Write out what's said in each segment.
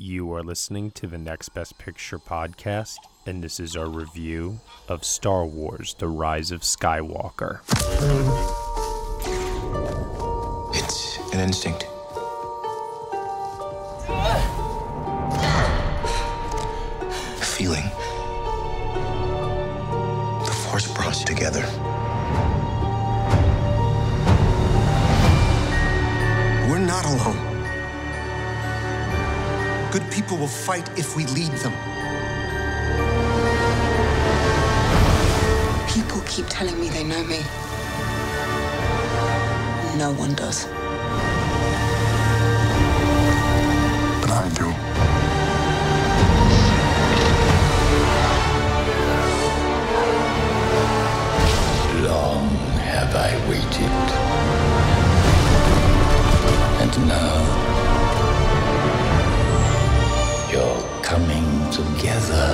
You are listening to the Next Best Picture podcast, and this is our review of Star Wars The Rise of Skywalker. It's an instinct. A feeling. The Force brought us together. We're not alone. Good people will fight if we lead them. People keep telling me they know me. No one does. But I do. Long have I waited. And now you're coming together.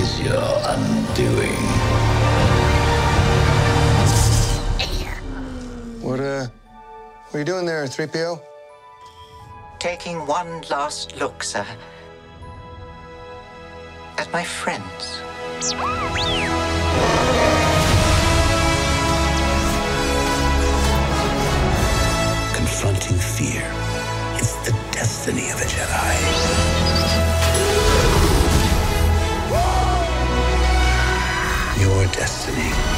Is your undoing. What, uh, what are you doing there, 3PO? Taking one last look, sir, at my friends. Destiny of a Jedi. Your destiny.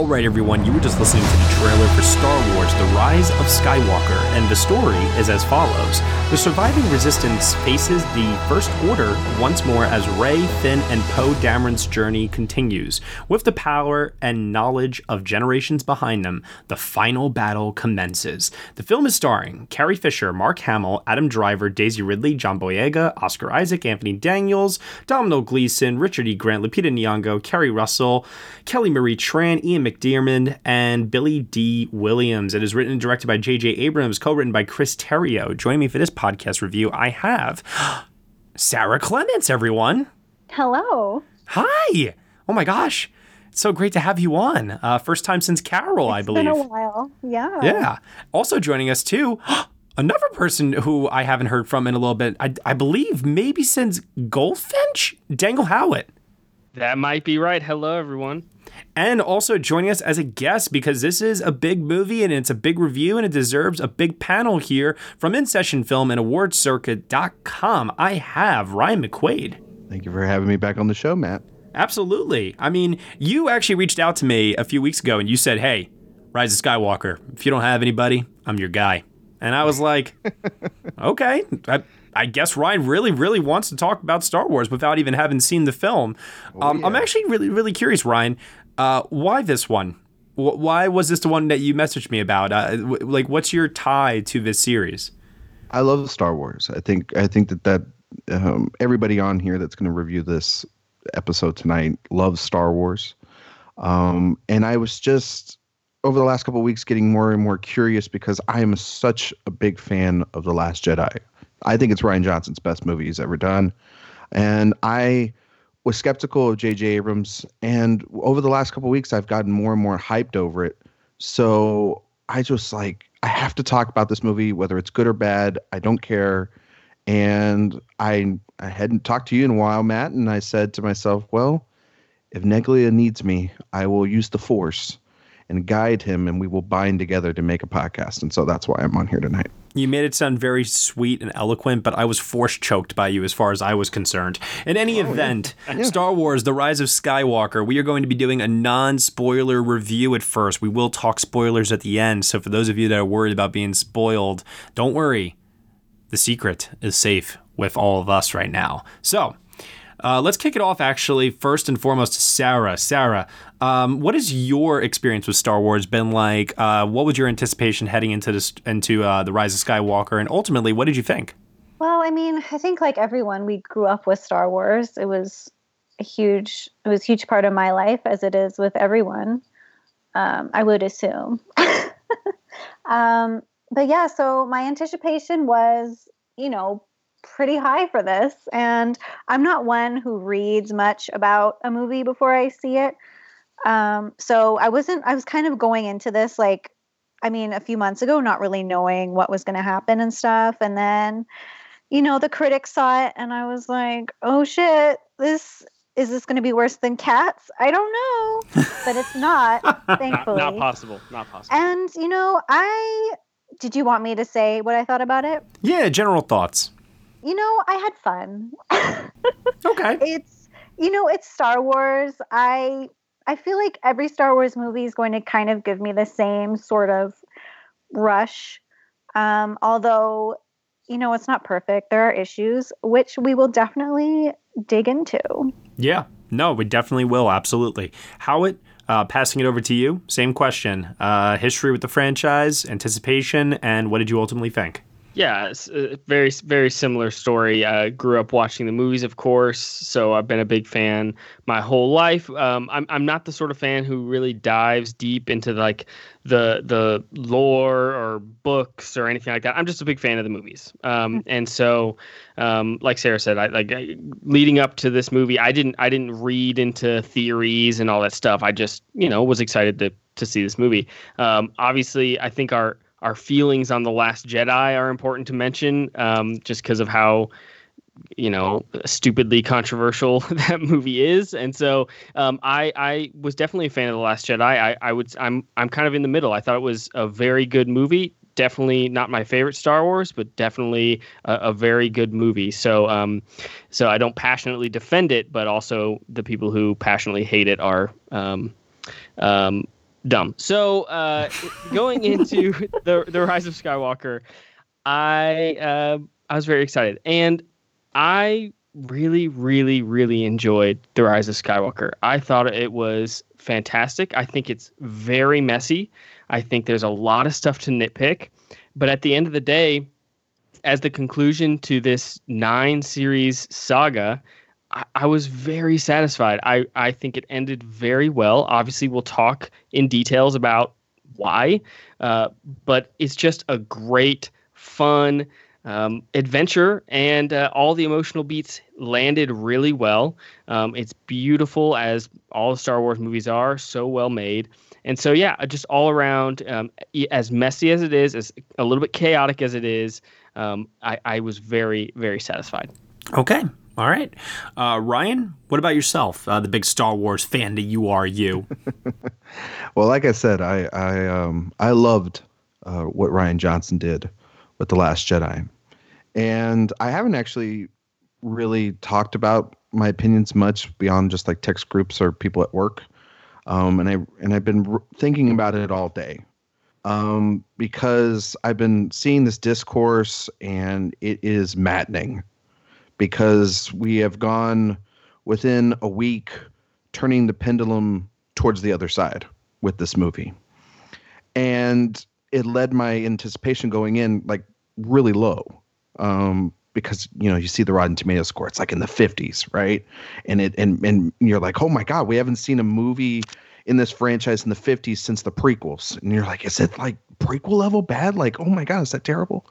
Always. All right, everyone, you were just listening to the trailer for Star Wars The Rise of Skywalker, and the story is as follows. The surviving resistance faces the First Order once more as Rey, Finn, and Poe Dameron's journey continues. With the power and knowledge of generations behind them, the final battle commences. The film is starring Carrie Fisher, Mark Hamill, Adam Driver, Daisy Ridley, John Boyega, Oscar Isaac, Anthony Daniels, Domhnall Gleeson, Richard E. Grant, Lupita Nyong'o, Keri Russell, Kelly Marie Tran, Ian McDiarmid, and Billy Dee Williams. It is written and directed by J.J. Abrams, co-written by Chris Terrio. Join me for this podcast review, I have Sara Clements, everyone. Hello. Hi. Oh my gosh. It's so great to have you on. Uh, first time since Carol, I believe. been a while. Yeah. Yeah. Also joining us too, another person who I haven't heard from in a little bit. I, I believe maybe since Goldfinch, Daniel Howat. That might be right. Hello, everyone. And also joining us as a guest because this is a big movie and it's a big review and it deserves a big panel here from In Session Film and AwardsCircuit.com. I have Ryan McQuade. Thank you for having me back on the show, Matt. Absolutely. I mean, you actually reached out to me a few weeks ago and you said, hey, Rise of Skywalker, if you don't have anybody, I'm your guy. And I was like, okay. I, I guess Ryan really, really wants to talk about Star Wars without even having seen the film. um, I'm actually really, really curious, Ryan. Uh, why this one? Wh- Why was this the one that you messaged me about? Uh, w- like, what's your tie to this series? I love Star Wars. I think I think that that um, everybody on here that's going to review this episode tonight loves Star Wars. Um, and I was just over the last couple weeks getting more and more curious because I am such a big fan of The Last Jedi. I think it's Rian Johnson's best movie he's ever done. And I was skeptical of J.J. Abrams. And over the last couple weeks, I've gotten more and more hyped over it. So I just like, I have to talk about this movie, whether it's good or bad. I don't care. And I, I hadn't talked to you in a while, Matt. And I said to myself, well, if Neglia needs me, I will use the force and guide him, and we will bind together to make a podcast. And so that's why I'm on here tonight. You made it sound very sweet and eloquent, but I was force choked by you as far as I was concerned. In any event, Star Wars The Rise of Skywalker, we are going to be doing a non spoiler review at first. We will talk spoilers at the end. So, for those of you that are worried about being spoiled, don't worry. The secret is safe with all of us right now. So, uh, let's kick it off actually, first and foremost, Sara. Sara, um, what has your experience with Star Wars been like? Uh, what was your anticipation heading into this into uh, the Rise of Skywalker, and ultimately, what did you think? Well, I mean, I think like everyone, we grew up with Star Wars. It was a huge it was a huge part of my life as it is with everyone. Um, I would assume. um, but yeah, so my anticipation was, you know, pretty high for this. And I'm not one who reads much about a movie before I see it. Um, so I wasn't, I was kind of going into this like, I mean, a few months ago, not really knowing what was going to happen and stuff. And then, you know, the critics saw it and I was like, oh shit, this is this going to be worse than cats? I don't know, but it's not, thankfully. Not, not possible. Not possible. And, you know, I, did you want me to say what I thought about it? Yeah, general thoughts. You know, I had fun. Okay. it's you know it's star wars i i feel like every star wars movie is going to kind of give me the same sort of rush um although you know it's not perfect there are issues which we will definitely dig into Yeah. No, we definitely will. Absolutely. Howat, uh, passing it over to you. Same question. Uh, history with the franchise, anticipation, and what did you ultimately think? Yeah, it's a very very similar story. I grew up watching the movies, of course, so I've been a big fan my whole life. Um, I'm I'm not the sort of fan who really dives deep into like the the lore or books or anything like that. I'm just a big fan of the movies. Um, and so, um, like Sara said, I like I, leading up to this movie, I didn't I didn't read into theories and all that stuff. I just you know was excited to to see this movie. Um, obviously, I think our our feelings on the Last Jedi are important to mention, um, just because of how you know stupidly controversial that movie is. And so um, I I was definitely a fan of the Last Jedi. I I would I'm I'm kind of in the middle. I thought it was a very good movie. Definitely not my favorite Star Wars but definitely a, a very good movie. So um so I don't passionately defend it but also the people who passionately hate it are um um dumb so uh going into the the Rise of Skywalker I uh, I was very excited and I really, really, really enjoyed The Rise of Skywalker. I thought it was fantastic. I think it's very messy. I think there's a lot of stuff to nitpick. But at the end of the day, as the conclusion to this nine series saga, I, was very satisfied. I, I think it ended very well. Obviously, we'll talk in details about why, uh, but it's just a great, fun, um, adventure and uh, all the emotional beats landed really well. Um, it's beautiful as all Star Wars movies are, so well made. And so, yeah, just all around, um, as messy as it is, as a little bit chaotic as it is, um, I, I was very, very satisfied. Okay. All right. Uh, Ryan, what about yourself? Uh, the big Star Wars fan that you are, you. Well, like I said, I I um I loved uh, what Rian Johnson did with the Last Jedi, and I haven't actually really talked about my opinions much beyond just like text groups or people at work. Um, and I and I've been r- thinking about it all day um, because I've been seeing this discourse and it is maddening because we have gone within a week turning the pendulum towards the other side with this movie. And it led my anticipation going in like really low. Um, because you know you see the Rotten Tomato score, it's like in the 50s, right? And it and and you're like, oh my god, we haven't seen a movie in this franchise in the 50s since the prequels, and you're like, is it like prequel level bad? Like, oh my god, is that terrible?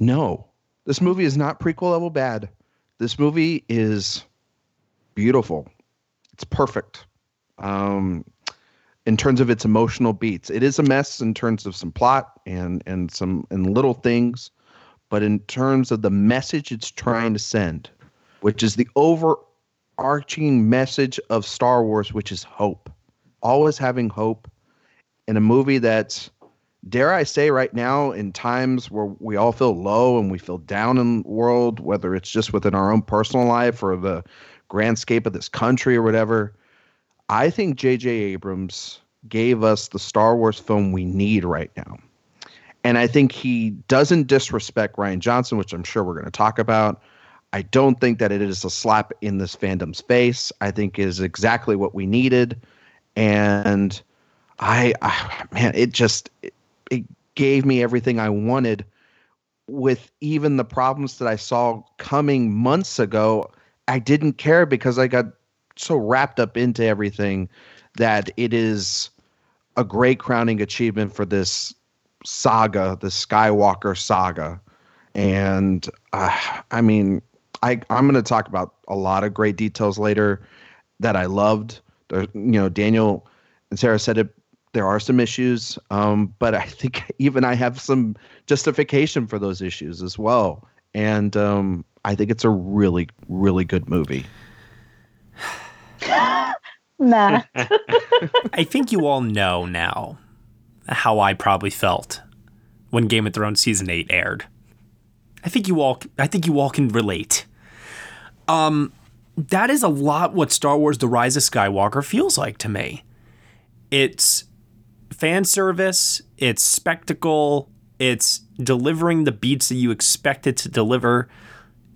No, this movie is not prequel level bad. This movie is beautiful. It's perfect. Um, in terms of its emotional beats, it is a mess in terms of some plot and and some and little things, but in terms of the message it's trying to send, which is the overarching message of Star Wars, which is hope, always having hope, in a movie that's dare I say right now in times where we all feel low and we feel down in the world, whether it's just within our own personal life or the grand scape of this country or whatever, I think J.J. Abrams gave us the Star Wars film we need right now. And I think he doesn't disrespect Rian Johnson, which I'm sure we're going to talk about. I don't think that it is a slap in this fandom's face. I think is exactly what we needed. And I, I man, it just it gave me everything I wanted with even the problems that I saw coming months ago. I didn't care because I got so wrapped up into everything that it is a great crowning achievement for this saga, the Skywalker saga. And uh, I mean, I I'm going to talk about a lot of great details later that I loved. There, you know, Daniel and Sara said it. There are some issues, um, but I think even I have some justification for those issues as well. And um, I think it's a really, really good movie. Nah. I think you all know now how I probably felt when Game of Thrones season 8 aired. I think you all I think you all can relate. Um that is a lot what Star Wars The Rise of Skywalker feels like to me. It's fan service, it's spectacle, it's delivering the beats that you expect it to deliver,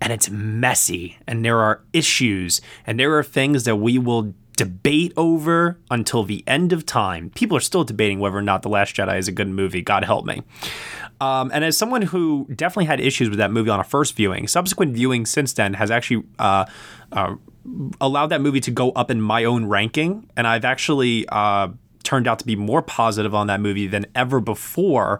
and it's messy, and there are issues, and there are things that we will debate over until the end of time. People are still debating whether or not The Last Jedi is a good movie, God help me. Um, and as someone who definitely had issues with that movie on a first viewing, subsequent viewing since then has actually uh, uh, allowed that movie to go up in my own ranking. And I've actually uh, turned out to be more positive on that movie than ever before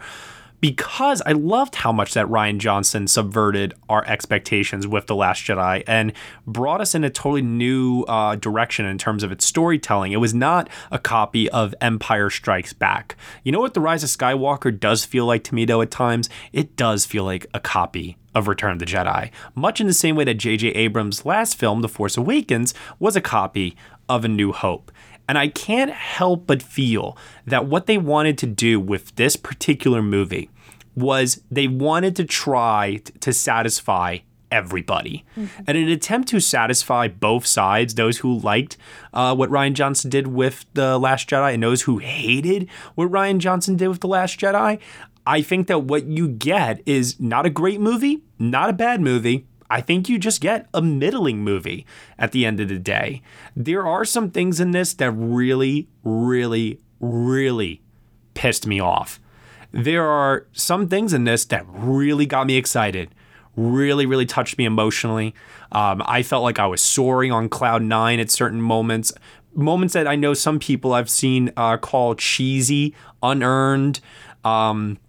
because I loved how much that Rian Johnson subverted our expectations with The Last Jedi and brought us in a totally new uh, direction in terms of its storytelling. It was not a copy of Empire Strikes Back. You know what The Rise of Skywalker does feel like to me, though, at times? It does feel like a copy of Return of the Jedi, much in the same way that J.J. Abrams' last film, The Force Awakens, was a copy of A New Hope. And I can't help but feel that what they wanted to do with this particular movie was they wanted to try t- to satisfy everybody. Mm-hmm. And in an attempt to satisfy both sides, those who liked uh, what Rian Johnson did with The Last Jedi and those who hated what Rian Johnson did with The Last Jedi, I think that what you get is not a great movie, not a bad movie. I think you just get a middling movie at the end of the day. There are some things in this that really, really, really pissed me off. There are some things in this that really got me excited, really, really touched me emotionally. Um, I felt like I was soaring on cloud nine at certain moments, moments that I know some people I've seen uh, call cheesy, unearned. Um,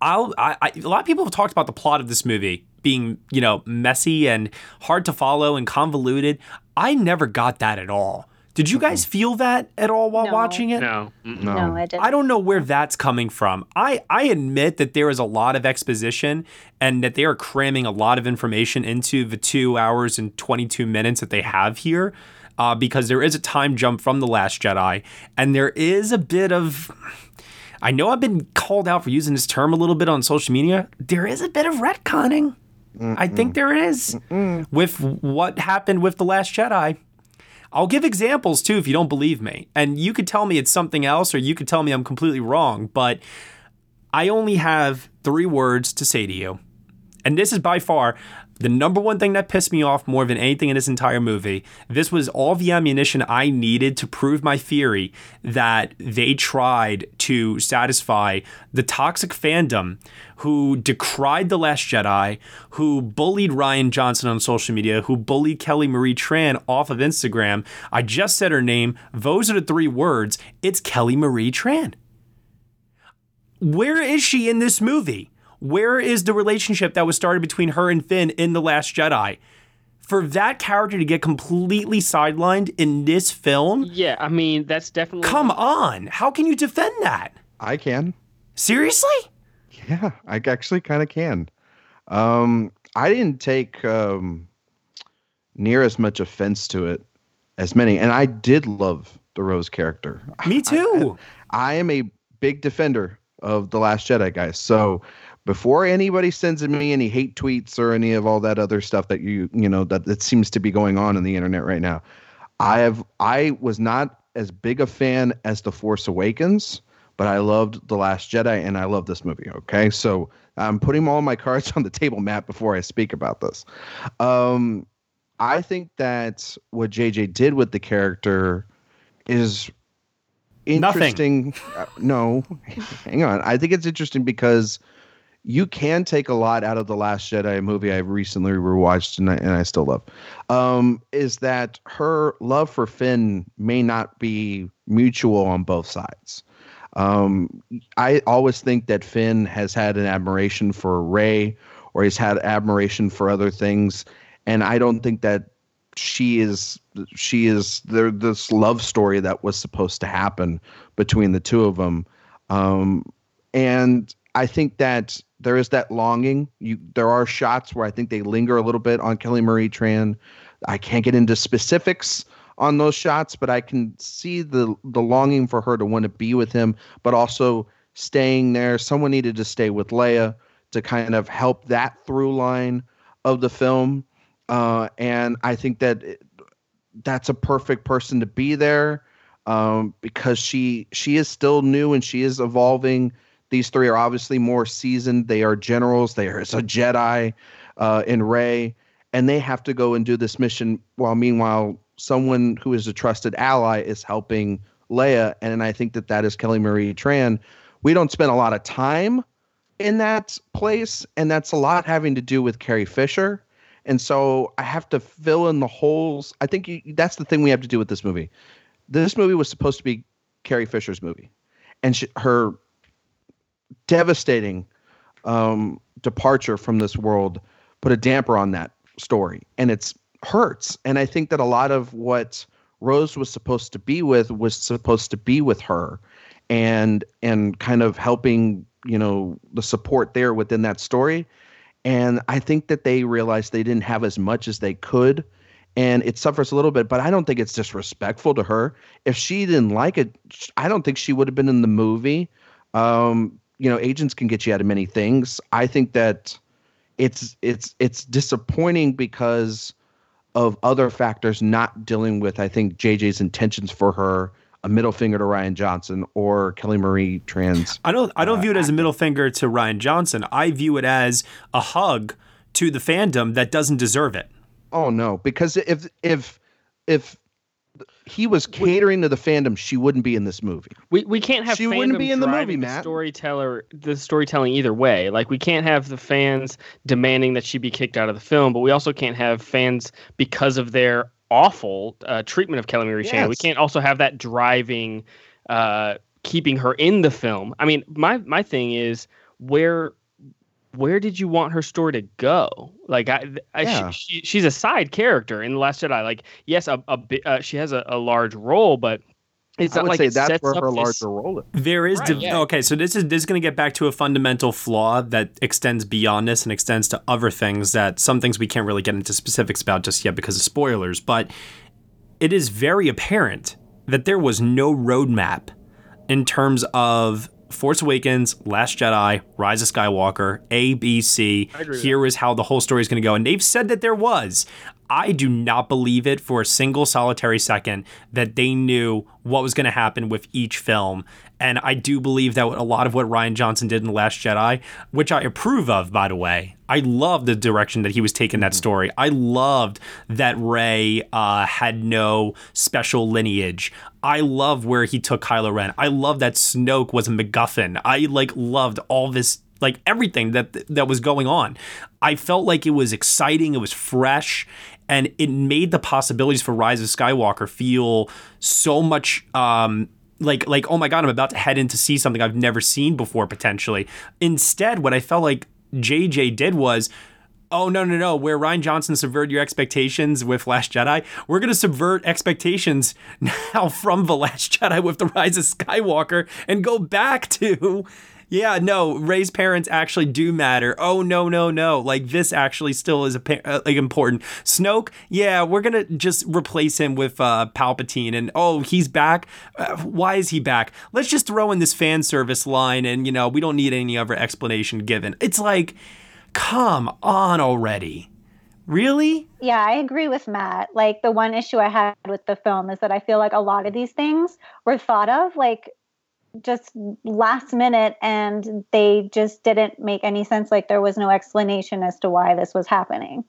I, I, a lot of people have talked about the plot of this movie being, you know, messy and hard to follow and convoluted. I never got that at all. Did you guys feel that at all while No. watching it? No. No. No, I didn't. I don't know where that's coming from. I, I admit that there is a lot of exposition and that they are cramming a lot of information into the two hours and 22 minutes that they have here uh, because there is a time jump from The Last Jedi and there is a bit of. I know I've been called out for using this term a little bit on social media. There is a bit of retconning. I think there is with what happened with The Last Jedi. I'll give examples too if you don't believe me. And you could tell me it's something else or you could tell me I'm completely wrong, but I only have three words to say to you. And this is by far the number one thing that pissed me off more than anything in this entire movie. This was all the ammunition I needed to prove my theory that they tried to satisfy the toxic fandom who decried The Last Jedi, who bullied Rian Johnson on social media, who bullied Kelly Marie Tran off of Instagram. I just said her name. Those are the three words. It's Kelly Marie Tran. Where is she in this movie? Where is the relationship that was started between her and Finn in The Last Jedi? For that character to get completely sidelined in this film, Yeah, I mean that's definitely come on. How can you defend that? I can. Seriously? Yeah, I actually kind of can. Um, I didn't take um, near as much offense to it as many, and I did love the Rose character. Me too. I am a big defender of the Last Jedi, guys. So before anybody sends me any hate tweets or any of all that other stuff that you you know that that seems to be going on in the internet right now, I have I was not as big a fan as the Force Awakens, but I loved the Last Jedi and I love this movie. Okay, so I'm putting all my cards on the table, Matt, before I speak about this. Um, I think that what JJ did with the character is interesting. Uh, no, hang on. I think it's interesting because you can take a lot out of the Last Jedi movie I've recently rewatched and I, and I still love. Um, is that her love for Finn may not be mutual on both sides. Um, I always think that Finn has had an admiration for Rey, or he's had admiration for other things, and I don't think that she is she is there this love story that was supposed to happen between the two of them um, and i think that there is that longing you there are shots where i think they linger a little bit on kelly marie tran i can't get into specifics on those shots but i can see the the longing for her to want to be with him but also staying there someone needed to stay with leia to kind of help that through line of the film uh, and I think that it, that's a perfect person to be there um, because she she is still new and she is evolving. These three are obviously more seasoned. They are generals. They are a Jedi uh, in Rey, and they have to go and do this mission. While meanwhile, someone who is a trusted ally is helping Leia, and I think that that is Kelly Marie Tran. We don't spend a lot of time in that place, and that's a lot having to do with Carrie Fisher and so I have to fill in the holes. I think you, that's the thing we have to do with this movie. This movie was supposed to be Carrie Fisher's movie, and she, her devastating um, departure from this world put a damper on that story, and it's hurts. And I think that a lot of what Rose was supposed to be with was supposed to be with her, and and kind of helping you know the support there within that story and I think that they realized they didn't have as much as they could. And it suffers a little bit, but I don't think it's disrespectful to her. If she didn't like it, I don't think she would have been in the movie. Um, you know, agents can get you out of many things. I think that it's it's it's disappointing because of other factors not dealing with I think JJ's intentions for her a middle finger to Rian Johnson or Kelly Marie Tran's. I don't I don't uh, view it as a middle finger to Rian Johnson. I view it as a hug to the fandom that doesn't deserve it. Oh no, because if if if he was catering to the fandom, she wouldn't be in this movie. We we can't have she wouldn't be in the movie, Matt. The storyteller, the storytelling either way. Like we can't have the fans demanding that she be kicked out of the film, but we also can't have fans because of their awful uh, treatment of Kelly Marie yes. We can't also have that driving, uh, keeping her in the film. I mean, my my thing is where where did you want her story to go? Like, I, I yeah. she, she, she's a side character in the Last Jedi. Like, yes, a, a uh, she has a, a large role, but it's I would like say that's where her larger role is. There is right, de- yeah. okay, so this is this is going to get back to a fundamental flaw that extends beyond this and extends to other things that some things we can't really get into specifics about just yet because of spoilers. But it is very apparent that there was no roadmap in terms of Force Awakens, Last Jedi, Rise of Skywalker, A, B, C. Here is how the whole story is going to go. And they've said that there was. I do not believe it for a single solitary second that they knew what was going to happen with each film. And I do believe that a lot of what Rian Johnson did in The Last Jedi, which I approve of, by the way, I love the direction that he was taking that mm-hmm. story. I loved that Rey uh, had no special lineage. I love where he took Kylo Ren. I love that Snoke was a MacGuffin. I like loved all this like everything that that was going on. I felt like it was exciting, it was fresh, and it made the possibilities for Rise of Skywalker feel so much um, like like oh my god, I'm about to head in to see something I've never seen before potentially. Instead, what I felt like JJ did was oh no no no where rian johnson subverted your expectations with last jedi we're going to subvert expectations now from the last jedi with the rise of skywalker and go back to yeah, no, Rey's parents actually do matter. Oh no, no, no. Like this actually still is a, uh, like important. Snoke, yeah, we're gonna just replace him with uh, Palpatine, and oh, he's back. Uh, why is he back? Let's just throw in this fan service line, and you know we don't need any other explanation given. It's like, come on already. Really? Yeah, I agree with Matt. Like the one issue I had with the film is that I feel like a lot of these things were thought of like just last minute and they just didn't make any sense like there was no explanation as to why this was happening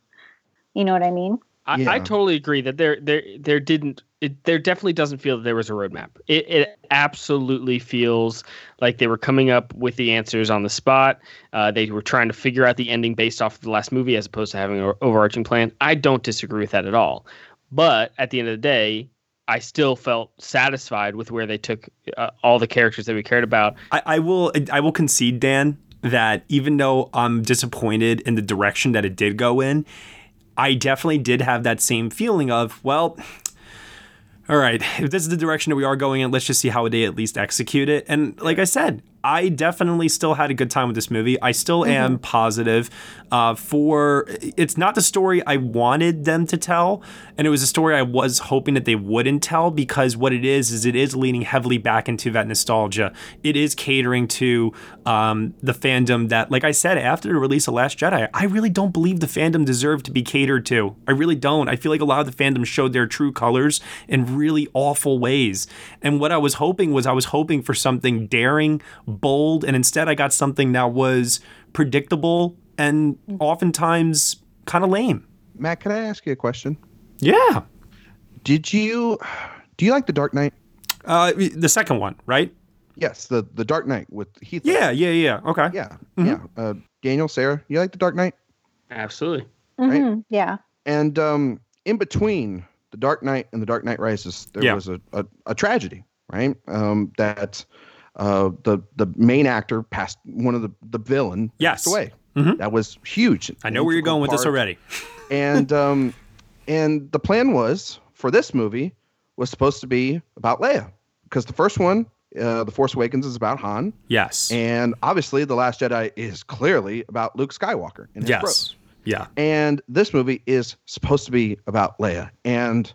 you know what i mean I, yeah. I totally agree that there there there didn't it there definitely doesn't feel that there was a roadmap. It, it absolutely feels like they were coming up with the answers on the spot. Uh, they were trying to figure out the ending based off of the last movie as opposed to having an overarching plan. I don't disagree with that at all. But at the end of the day, I still felt satisfied with where they took uh, all the characters that we cared about. I, I will I will concede, Dan, that even though I'm disappointed in the direction that it did go in, I definitely did have that same feeling of, well, all right, if this is the direction that we are going in, let's just see how they at least execute it. And like I said, I definitely still had a good time with this movie. I still am positive uh, for it's not the story I wanted them to tell, and it was a story I was hoping that they wouldn't tell because what it is is it is leaning heavily back into that nostalgia. It is catering to um, the fandom that, like I said, after the release of Last Jedi, I really don't believe the fandom deserved to be catered to. I really don't. I feel like a lot of the fandom showed their true colors in really awful ways. And what I was hoping was I was hoping for something daring, bold, and instead I got something that was predictable and oftentimes kind of lame. Matt, can I ask you a question? Yeah. Did you do you like the Dark Knight? Uh, the second one, right? Yes, the the Dark Knight with Heath. Yeah, yeah, yeah. Okay. yeah, yeah. Uh, Daniel, Sara, you like the Dark Knight? Absolutely. Mhm, Yeah. And um, in between the Dark Knight and the Dark Knight Rises, there Yeah. was a, a, a tragedy, right? Um, that uh, the the main actor passed, one of the the villain Yes. passed away. Mhm. That was huge. I know where you're going with this already. and um, and the plan was for this movie was supposed to be about Leia because the first one, uh, The Force Awakens, is about Han, Yes. and obviously the Last Jedi is clearly about Luke Skywalker and his growth. yes. Yeah. And this movie is supposed to be about Leia, and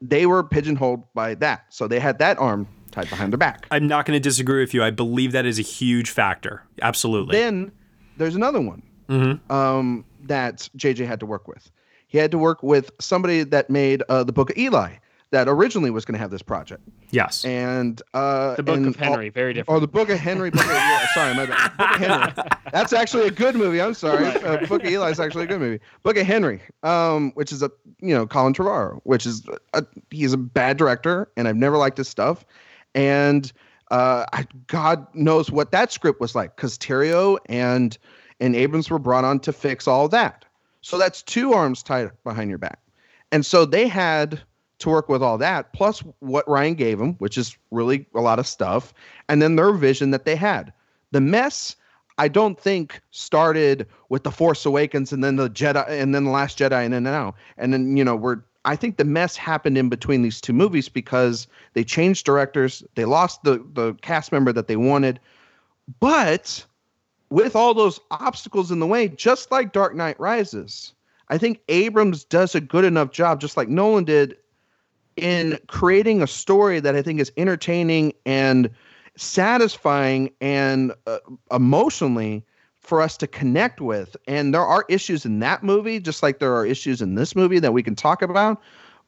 they were pigeonholed by that, so they had that arm tied behind their back. I'm not going to disagree with you. I believe that is a huge factor. Absolutely. Then there's another one Mhm. um, that JJ had to work with. He had to work with somebody that made uh, the Book of Eli, that originally was going to have this project, yes. and uh, The Book and of Henry, very different. Or the Book of Henry. Book of, yeah, sorry, my bad. Book of Henry. That's actually a good movie. I'm sorry. Uh, Book of Eli is actually a good movie. Book of Henry, um, which is a you know Colin Trevorrow, which is a, he's a bad director, and I've never liked his stuff. And uh, God knows what that script was like, because Terrio and and Abrams were brought on to fix all that. So that's two arms tied behind your back, and so they had to work with all that, plus what Ryan gave them, which is really a lot of stuff, and then their vision that they had. The mess, I don't think, started with the Force Awakens and then the Jedi and then the Last Jedi and then now. And then, you know, we're I think the mess happened in between these two movies because they changed directors, they lost the the cast member that they wanted. But with all those obstacles in the way, just like Dark Knight Rises, I think Abrams does a good enough job, just like Nolan did, in creating a story that I think is entertaining and satisfying and uh, emotionally for us to connect with. And there are issues in that movie, just like there are issues in this movie that we can talk about.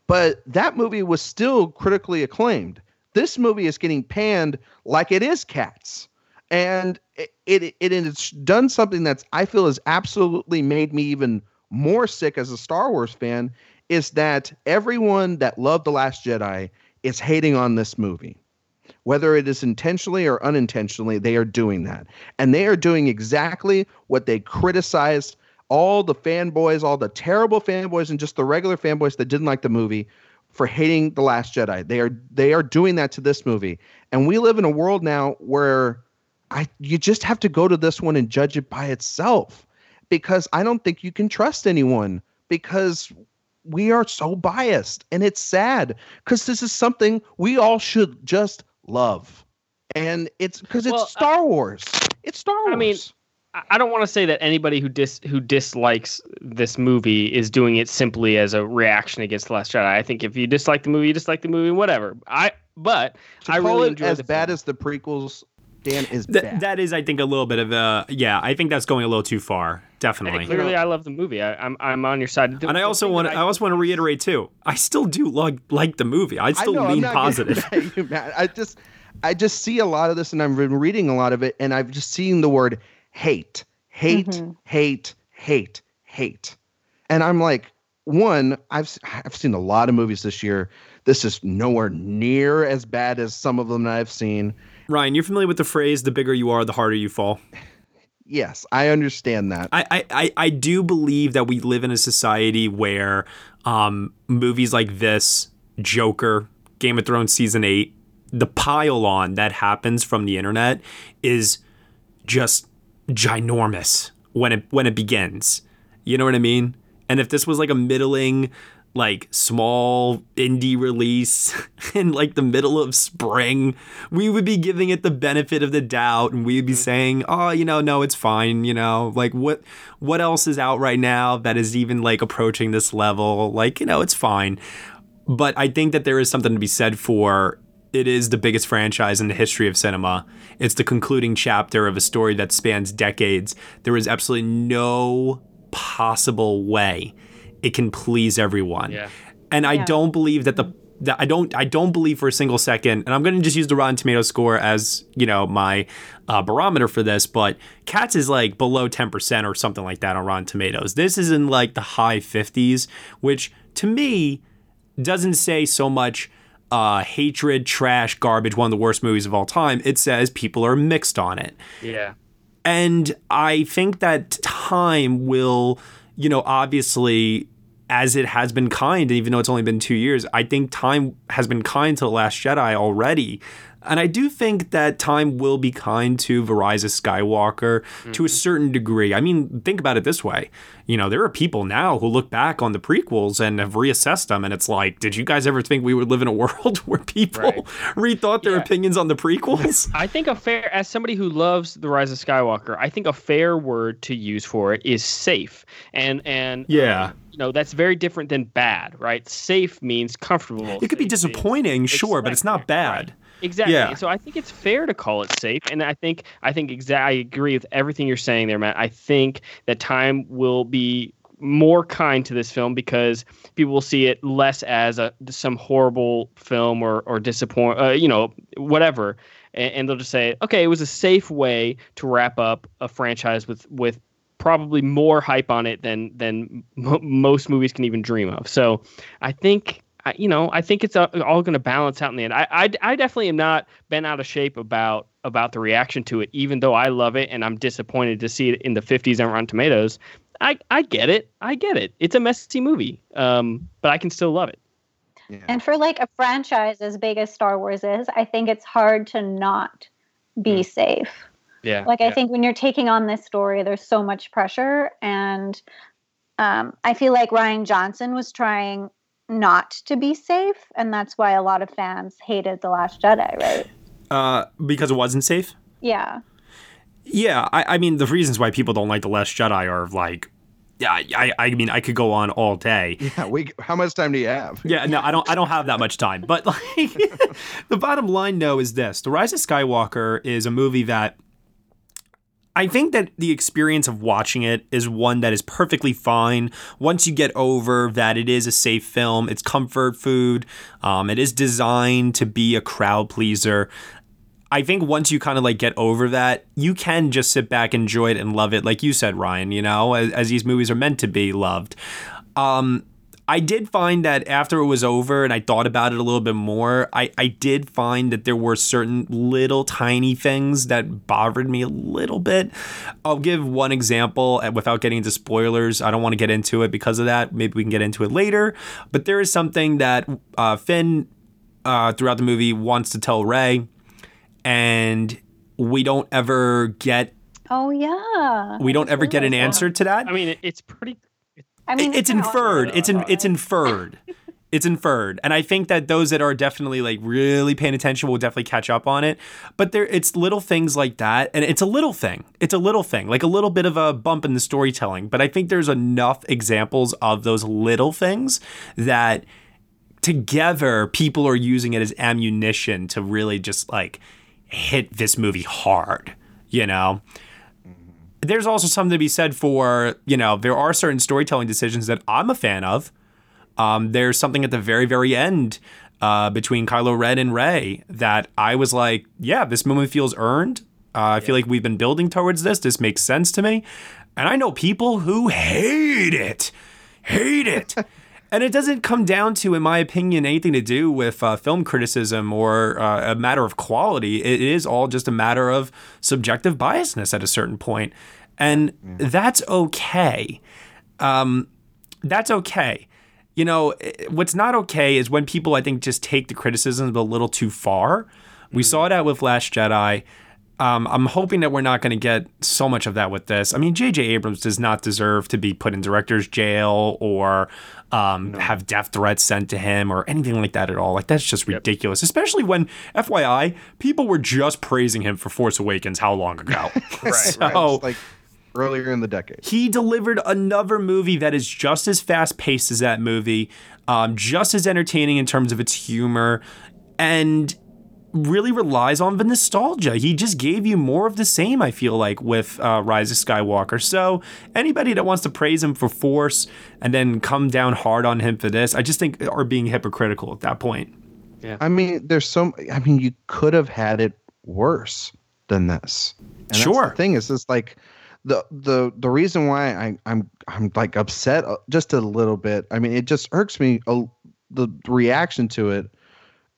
But that movie was still critically acclaimed. This movie is getting panned like it is Cats. And it, it, it it's done something that's I feel has absolutely made me even more sick as a Star Wars fan is that everyone that loved The Last Jedi is hating on this movie. Whether it is intentionally or unintentionally, they are doing that. And they are doing exactly what they criticized all the fanboys, all the terrible fanboys, and just the regular fanboys that didn't like the movie for hating The Last Jedi. They are they are doing that to this movie. And we live in a world now where I you just have to go to this one and judge it by itself. Because I don't think you can trust anyone because we are so biased and it's sad because this is something we all should just love and it's because it's Well, star wars it's star wars I mean, I- don't want to say that anybody who dis who dislikes this movie is doing it simply as a reaction against the Last Jedi. I think if you dislike the movie, you dislike the movie, whatever. I but to I call really it as bad film. as the prequels dan is Th- bad that is, I think, a little bit of a yeah. I think that's going a little too far. Hey, Definitely. clearly, I love the movie. I, I'm I'm on your side. The- And I the also thing want that to, I also want to reiterate too. I still do like like the movie. I I still know, I'm lean not positive. you, Matt. I just I just see a lot of this and I've been reading a lot of it and I've just seen the word hate, hate, Mhm. hate, hate, hate. And I'm like, one, I've s- I've seen a lot of movies this year. This is nowhere near as bad as some of them that I've seen. Ryan, you're familiar with the phrase "the bigger you are, the harder you fall." Yes, I understand that. I, I, I- do believe that we live in a society where um, movies like this, Joker, Game of Thrones season eight, the pile on that happens from the internet is just ginormous when it when it begins. You know what I mean? And if this was like a middling, like small indie release in like the middle of spring, we would be giving it the benefit of the doubt and we'd be mm-hmm. saying, "Oh, you know, no, it's fine, you know. Like what what else is out right now that is even like approaching this level? Like, you know, it's fine." But I think that there is something to be said for it is the biggest franchise in the history of cinema. It's the concluding chapter of a story that spans decades. There is absolutely no possible way it can please everyone. Yeah. And I Yeah. don't believe that the that I don't I don't believe for a single second, and I'm going to just use the Rotten Tomato score as you know my uh, barometer for this. But Cats is like below 10% or something like that on Rotten Tomatoes. This is in like the high 50s, which to me doesn't say so much uh, hatred, trash, garbage, one of the worst movies of all time. It says people are mixed on it. Yeah. And I think that time will, you know, obviously, as it has been kind, even though it's only been two years, I think time has been kind to The Last Jedi already. And I do think that time will be kind to the Rise of Skywalker to a certain degree. I mean, think about it this way. You know, there are people now who look back on the prequels and have reassessed them, and it's like, did you guys ever think we would live in a world where people Right. rethought their Yeah. opinions on the prequels? I think a fair, as somebody who loves the Rise of Skywalker, I think a fair word to use for it is safe, and and Yeah. um, you know that's very different than bad, right? Safe means comfortable. It could be Safe disappointing, sure, but it's not bad. right. Exactly. Yeah. So I think it's fair to call it safe, and I think I think exa- I agree with everything you're saying there, Matt. I think that time will be more kind to this film because people will see it less as a some horrible film or or disappoint, uh, you know, whatever, and, and they'll just say, okay, it was a safe way to wrap up a franchise with with probably more hype on it than than m- most movies can even dream of. So I think. I, you know, I think it's all, all going to balance out in the end. I, I, I definitely am not bent out of shape about about the reaction to it, even though I love it and I'm disappointed to see it in the 50s on Rotten Tomatoes. I, I get it. I get it. It's a messy movie, um, but I can still love it. And for like a franchise as big as Star Wars is, I think it's hard to not be safe. Yeah. Like I yeah. think when you're taking on this story, there's so much pressure, and um, I feel like Rian Johnson was trying not to be safe, and that's why a lot of fans hated the Last Jedi, right? Uh, because it wasn't safe. Yeah. Yeah, I, I mean the reasons why people don't like the Last Jedi are like, yeah, I, I mean I could go on all day. Yeah, we. How much time do you have? Yeah, no, I don't. I don't have that much time. But like, the bottom line, though, is this: The Rise of Skywalker is a movie that I think that the experience of watching it is one that is perfectly fine once you get over that it is a safe film. It's comfort food. Um, it is designed to be a crowd pleaser. I think once you kind of like get over that, you can just sit back, enjoy it, and love it, like you said, Ryan. You know, as, as these movies are meant to be loved. Um, I did find that after it was over and I thought about it a little bit more, I, I did find that there were certain little tiny things that bothered me a little bit. I'll give one example uh, without getting into spoilers. I don't want to get into it because of that. Maybe we can get into it later. But there is something that uh, Finn uh, throughout the movie wants to tell Rey, and we don't ever get Oh yeah. we don't ever get an realized that. answer to that. I mean, it's pretty. I mean, it's inferred. It's in, it's inferred. It's inferred, and I think that those that are definitely like really paying attention will definitely catch up on it. But there, it's little things like that, and it's a little thing. It's a little thing, like a little bit of a bump in the storytelling. But I think there's enough examples of those little things that together people are using it as ammunition to really just like hit this movie hard. You know, there's also something to be said for, you know, there are certain storytelling decisions that I'm a fan of. Um, there's something at the very, very end uh, between Kylo Ren and Rey that I was like, yeah, this moment feels earned. Uh, I feel like we've been building towards this. This makes sense to me. And I know people who hate it. hate it. and it doesn't come down to, in my opinion, anything to do with uh, film criticism or uh, a matter of quality. It is all just a matter of subjective biasness at a certain point, and that's okay. Um, that's okay. You know, what's not okay is when people, I think, just take the criticisms a little too far. We saw that with Last Jedi. Um, I'm hoping that we're not going to get so much of that with this. I mean, J.J. Abrams does not deserve to be put in director's jail or um, have death threats sent to him or anything like that at all. Like, that's just ridiculous, especially when, FYI, people were just praising him for Force Awakens how long ago? right, so, It's like earlier in the decade. he delivered another movie that is just as fast paced as that movie, um, just as entertaining in terms of its humor, and really relies on the nostalgia. He just gave you more of the same, I feel like, with uh, Rise of Skywalker. So, anybody that wants to praise him for Force and then come down hard on him for this, I just think are being hypocritical at that point. Yeah. I mean, there's so. I mean, you could have had it worse than this. And that's Sure. the thing is, it's like the the the reason why I I'm I'm like upset uh, just a little bit. I mean, it just irks me. A, the reaction to it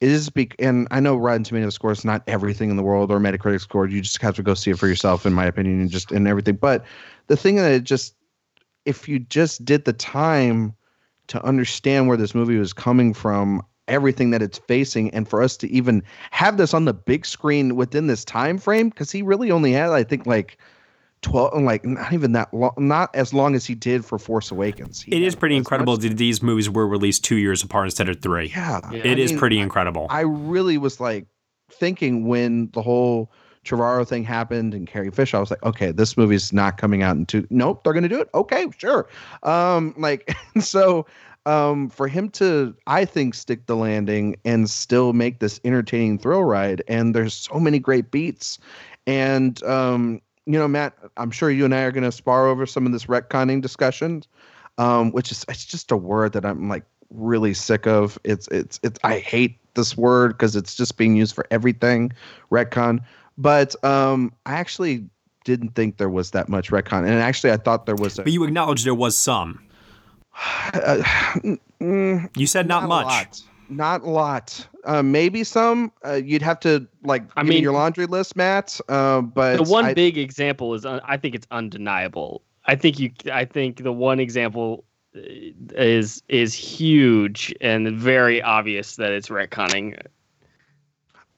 is be and I know Rotten Tomatoes score is not everything in the world or Metacritic score. You just have to go see it for yourself, in my opinion, and just and everything. But the thing that it just if you just did the time to understand where this movie was coming from everything that it's facing and for us to even have this on the big screen within this time frame because he really only had i think like 12 like not even that long not as long as he did for force awakens He It is pretty incredible much- that these movies were released two years apart instead of three. yeah It is I mean, pretty incredible. i really was like thinking when the whole Trevorrow thing happened and Carrie Fisher, I was like, okay, this movie's not coming out in two. Nope, they're gonna do it. Okay, sure. Um, like so, um, for him to, I think, stick the landing and still make this entertaining thrill ride, and there's so many great beats, and um, you know, Matt, I'm sure you and I are gonna spar over some of this retconning discussions, um, which is it's just a word that I'm like really sick of. It's it's it's I hate this word because it's just being used for everything, retcon. But um, I actually didn't think there was that much retcon, and actually I thought there was. A, But you acknowledge there was some. uh, mm, You said not, a much. Not a lot. Uh, maybe some. Uh, you'd have to like. I give me mean- your laundry list, Matt. Uh, but the one I- big example is un- I think it's undeniable. I think you I think the one example uh, is is huge and very obvious that it's retconning.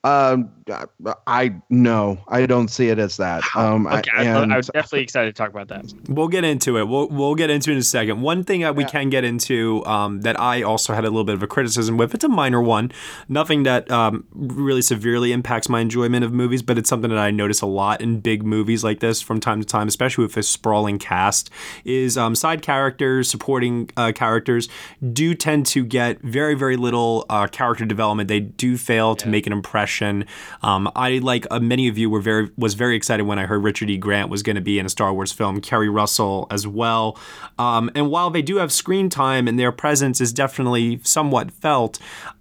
Um, I no, I don't see it as that. Um, Okay, I, I, I, was definitely excited to talk about that. We'll get into it. We'll we'll get into it in a second. One thing that we Yeah. can get into um, that I also had a little bit of a criticism with. It's a minor one, nothing that um, really severely impacts my enjoyment of movies, but it's something that I notice a lot in big movies like this from time to time, especially with a sprawling cast. Is um, side characters, supporting uh, characters do tend to get very very little uh, character development. They do fail to make an impression. Um, I like uh, many of you were very was very excited when I heard Richard E. Grant was going to be in a Star Wars film. Keri Russell as well. Um, and while they do have screen time and their presence is definitely somewhat felt,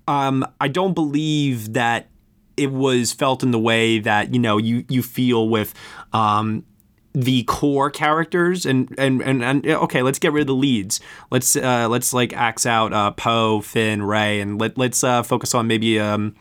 um, I don't believe that it was felt in the way that you know you you feel with. Um, the core characters and, and and and okay let's get rid of the leads let's uh let's like axe out uh poe finn Rey and let, let's uh focus on maybe um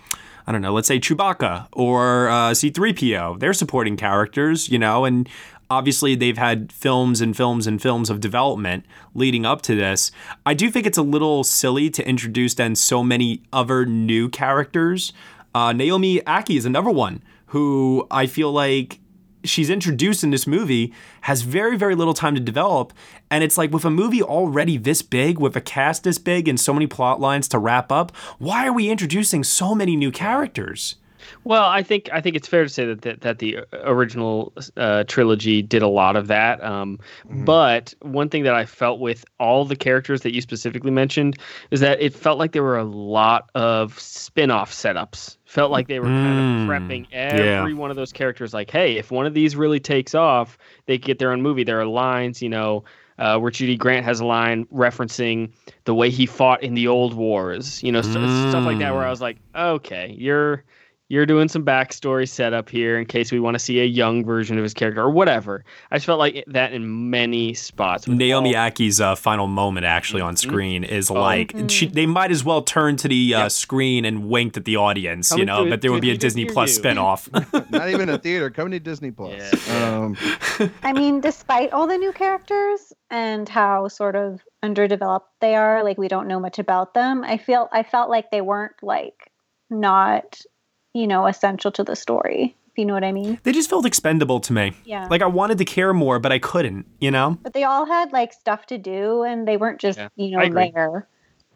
I don't know, let's say Chewbacca or uh, C3PO. They're supporting characters, you know, and obviously they've had films and films and films of development leading up to this. I do think it's a little silly to introduce then so many other new characters. Uh, Naomi Ackie is another one who I feel like she's introduced in this movie has very very little time to develop. And it's like with a movie already this big with a cast this big and so many plot lines to wrap up why are we introducing so many new characters Well, I think I think it's fair to say that that, that the original uh, trilogy did a lot of that. Um, But one thing that I felt with all the characters that you specifically mentioned is that it felt like there were a lot of spin-off setups. Felt like they were kind Mm, of prepping every one of those characters. Like, hey, if one of these really takes off, they get their own movie. There are lines, you know. Uh, where Judy Grant has a line referencing the way he fought in the old wars, you know, st- stuff like that. Where I was like, okay, you're you're doing some backstory setup here in case we want to see a young version of his character or whatever. I just felt like that in many spots. Naomi all- Ackie's uh, final moment actually on Mm-hmm. screen is Oh. like she, they might as well turn to the uh, Yep. screen and winked at the audience, you know, but there would be a Disney Disney Plus near you. spinoff. Not even a theater, coming to Disney Plus. Yeah. Um, I mean, despite all the new characters and how sort of underdeveloped they are, like we don't know much about them. I feel I felt like they weren't like not, you know, essential to the story. If you know what I mean? they just felt expendable to me. Yeah. Like I wanted to care more, but I couldn't, you know? but they all had like stuff to do, and they weren't just Yeah, you know I agree. there.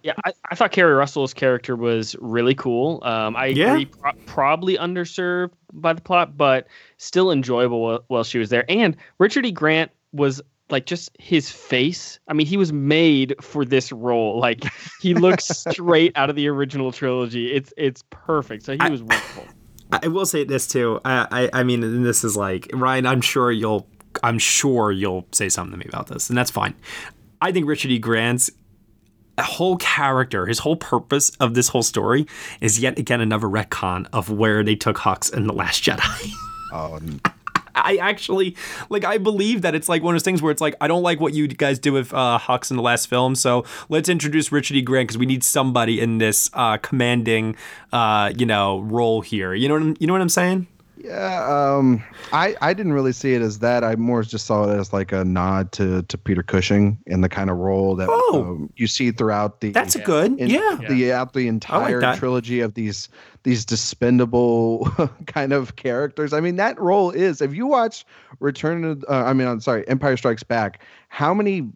Yeah, I, I thought Keri Russell's character was really cool. Um, I Yeah. agree, pro- probably underserved by the plot, but still enjoyable while, while she was there. And Richard E. Grant was like just his face. I mean, he was made for this role. Like he looks straight out of the original trilogy. It's it's perfect. So he was wonderful. I will say this too. I, I, I mean, and this is like Ryan. I'm sure you'll. I'm sure you'll say something to me about this, and that's fine. I think Richard E. Grant's whole character, his whole purpose of this whole story, is yet again another retcon of where they took Hux in the Last Jedi. oh, n- um, I actually like. I believe that it's like one of those things where it's like I don't like what you guys do with uh, Hux in the last film, so let's introduce Richard E. Grant because we need somebody in this uh, commanding, uh, you know, role here. You know what I'm, you know what I'm saying? Yeah. Um, I I didn't really see it as that. I more just saw it as like a nod to to Peter Cushing in the kind of role that Oh. um, you see throughout the That's a good. in yeah. the out the entire that. trilogy of these these dispendable kind of characters. I mean, that role is if you watch Return of uh, I mean, I'm sorry, Empire Strikes Back. How many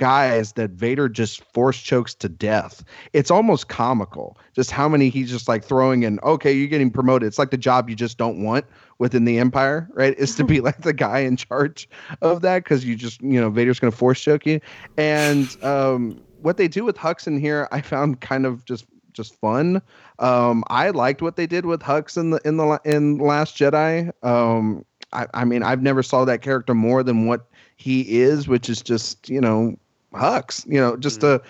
guys that Vader just force chokes to death? It's almost comical. Just how many he's just like throwing in. Okay, you're getting promoted. It's like the job you just don't want within the Empire, right? Is to be like the guy in charge of that because you just you know Vader's going to force choke you, and um, what they do with Hux in here, I found kind of just just fun. Um, I liked what they did with Hux in the in the in Last Jedi. Um, I, I mean, I've never saw that character more than what he is, which is just you know Hux, you know, just a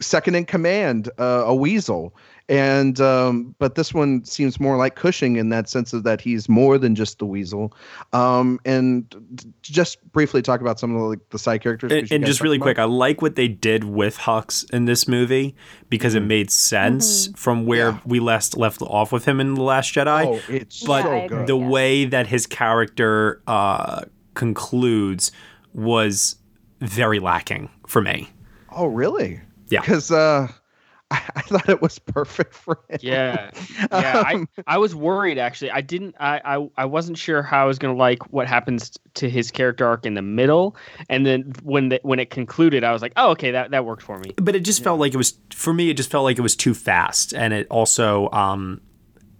second in command, uh, a weasel. And um, but this one seems more like Cushing in that sense of that he's more than just the weasel. Um, and just briefly talk about some of the, like, the side characters. And, and just talked really about- quick, I like what they did with Hux in this movie because it made sense from where Yeah. we last left off with him in the Last Jedi. Oh, it's but so agree. good. the yeah. way that his character uh, concludes was very lacking for me. Oh, really? Yeah. Because uh, I, I thought it was perfect for him. Yeah, yeah. Um, I, I was worried actually. I didn't. I, I I wasn't sure how I was gonna like what happens to his character arc in the middle, and then when the, when it concluded, I was like, oh, okay, that that worked for me. But it just felt like it was for me. It just felt like it was too fast, and it also um,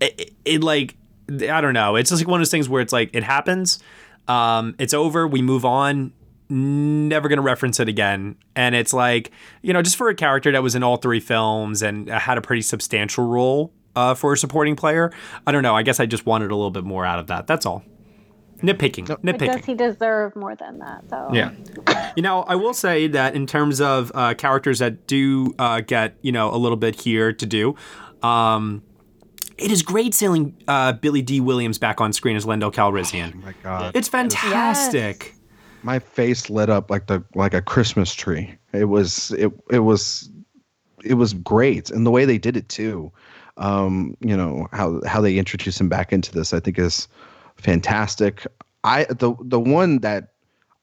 it, it, it like I don't know. It's just like one of those things where it's like it happens, um, it's over, we move on. Never gonna reference it again, and it's like you know, just for a character that was in all three films and had a pretty substantial role uh, for a supporting player. I don't know. I guess I just wanted a little bit more out of that. That's all. Nitpicking, But nitpicking. does he deserve more than that, though? Yeah. You know, I will say that in terms of uh, characters that do uh, get, you know, a little bit here to do, um, it is great seeing uh, Billy Dee Williams back on screen as Lando Calrissian. Oh my God. It's fantastic. My face lit up like the like a Christmas tree. It was it it was it was great, and the way they did it too. Um, you know how how they introduced him back into this, I think is fantastic. I the the one that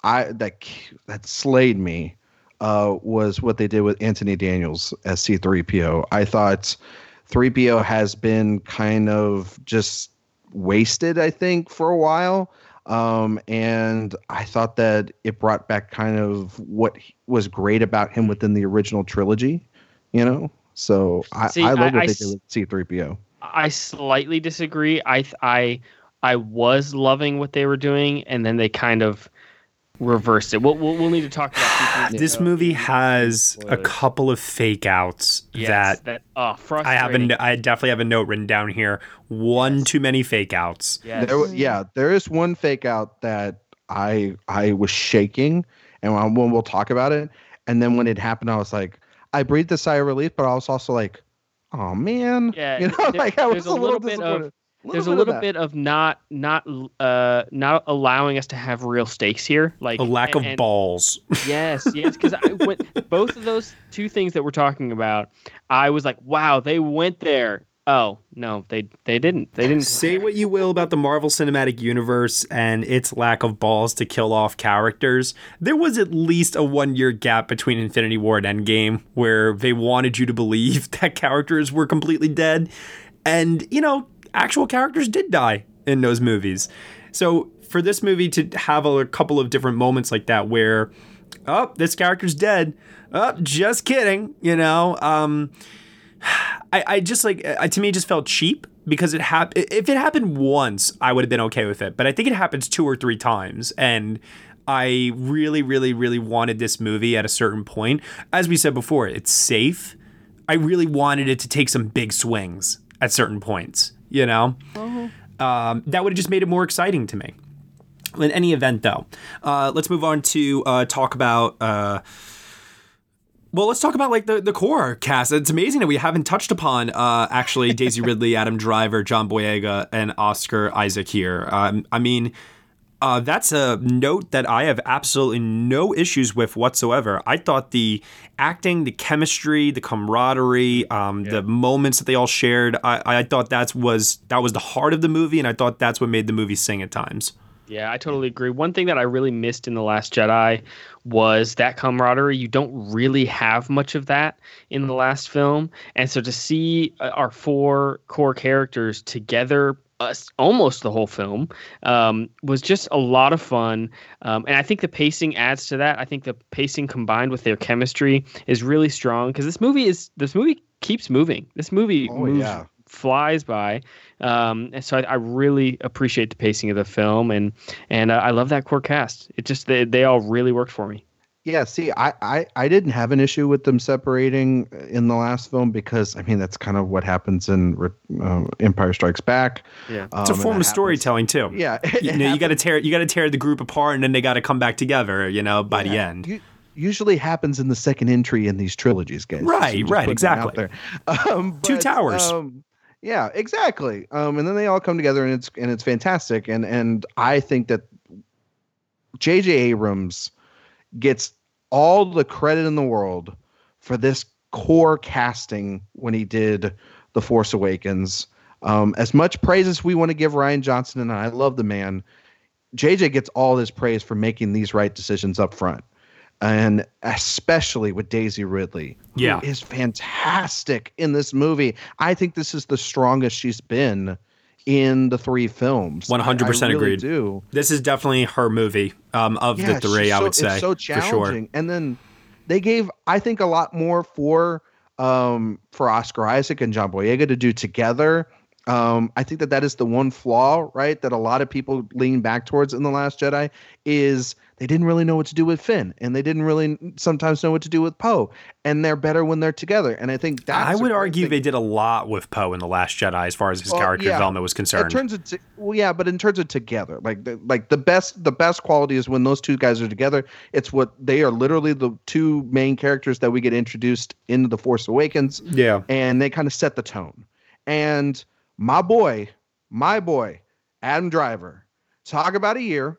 I that that slayed me uh, was what they did with Anthony Daniels as C3PO. I thought 3PO has been kind of just wasted, I think, for a while. Um, and I thought that it brought back kind of what was great about him within the original trilogy, you know? So I, See, I love what I they did with C3PO. I slightly disagree. I I I was loving what they were doing, and then they kind of reversed it. We'll we'll, we'll need to talk about C3PO. This movie has a couple of fake outs Yes, that that oh, I have a, frustrating. I definitely have a note written down here. One too many fake outs. Yes. There, yeah, there is one fake out that I I was shaking, and when, when we'll talk about it, and then when it happened, I was like, I breathed a sigh of relief, but I was also like, oh man, Yeah, you know, there- like I was there's a little, bit of there's a bit of little bit of not not uh not allowing us to have real stakes here like A lack of and- balls. yes yes because i went both of those two things that we're talking about i was like wow they went there oh no they they didn't they didn't Say what you will about the Marvel Cinematic Universe and its lack of balls to kill off characters. There was at least a one year gap between Infinity War and Endgame where they wanted you to believe that characters were completely dead. And, you know, actual characters did die in those movies. So for this movie to have a couple of different moments like that where, oh, this character's dead. Oh, just kidding, you know. Um, I, I just like I, to me it just felt cheap because it hap- if it happened once I would have been okay with it but I think it happens two or three times and I really really really wanted this movie at a certain point as we said before it's safe I really wanted it to take some big swings at certain points you know um, that would have just made it more exciting to me in any event though uh, let's move on to uh, talk about uh, well, let's talk about like the, the core cast. It's amazing that we haven't touched upon uh, actually Daisy Ridley, Adam Driver, John Boyega, and Oscar Isaac here. Um, I mean, uh, that's a note that I have absolutely no issues with whatsoever. I thought the acting, the chemistry, the camaraderie, um, the moments that they all shared, I, I thought that was that was the heart of the movie, and I thought that's what made the movie sing at times. Yeah, I totally agree. One thing that I really missed in The Last Jedi was that camaraderie. You don't really have much of that in the last film. And so to see uh, our four core characters together us almost the whole film um, was just a lot of fun um, and i think the pacing adds to that. I think the pacing combined with their chemistry is really strong because this movie is this movie keeps moving. This movie Oh, moves yeah. flies by um, and so I, I really appreciate the pacing of the film and and uh, i love that core cast. It just they, they all really worked for me Yeah, see, I, I I didn't have an issue with them separating in the last film because I mean that's kind of what happens in uh, Empire Strikes Back. Yeah. It's a Um, and form of happens- storytelling too. Yeah, you, it know, you got to tear you got to tear the group apart, and then they got to come back together. You know, by the end. u- usually happens in the second entry in these trilogies, guys. Right, Just right, putting it out exactly. there. Um, Two towers. Um, yeah, exactly. Um, and then they all come together, and it's and it's fantastic. And and I think that J.J. Abrams gets all the credit in the world for this core casting when he did The Force Awakens. Um, as much praise as we want to give Rian Johnson, and I love the man, JJ gets all this praise for making these right decisions up front. And especially with Daisy Ridley, who Yeah. is fantastic in this movie. I think this is the strongest she's been in the three films. 100% I really agreed. Do This is definitely her movie um, of yeah, the three. I so- would say it's so for sure. And then they gave, I think, a lot more for um for Oscar Isaac and John Boyega to do together. Um, I think that that is the one flaw, right? That a lot of people lean back towards in the Last Jedi is they didn't really know what to do with Finn, and they didn't really sometimes know what to do with Poe, and they're better when they're together. And I think that's I would argue thing. they did a lot with Poe in the Last Jedi as far as his Well, character yeah. development was in concerned. terms of t- well, yeah, but in terms of together, like the, like the best the best quality is when those two guys are together. It's what they are literally the two main characters that we get introduced into the Force Awakens, yeah, and they kind of set the tone. And my boy, my boy, Adam Driver, talk about a year,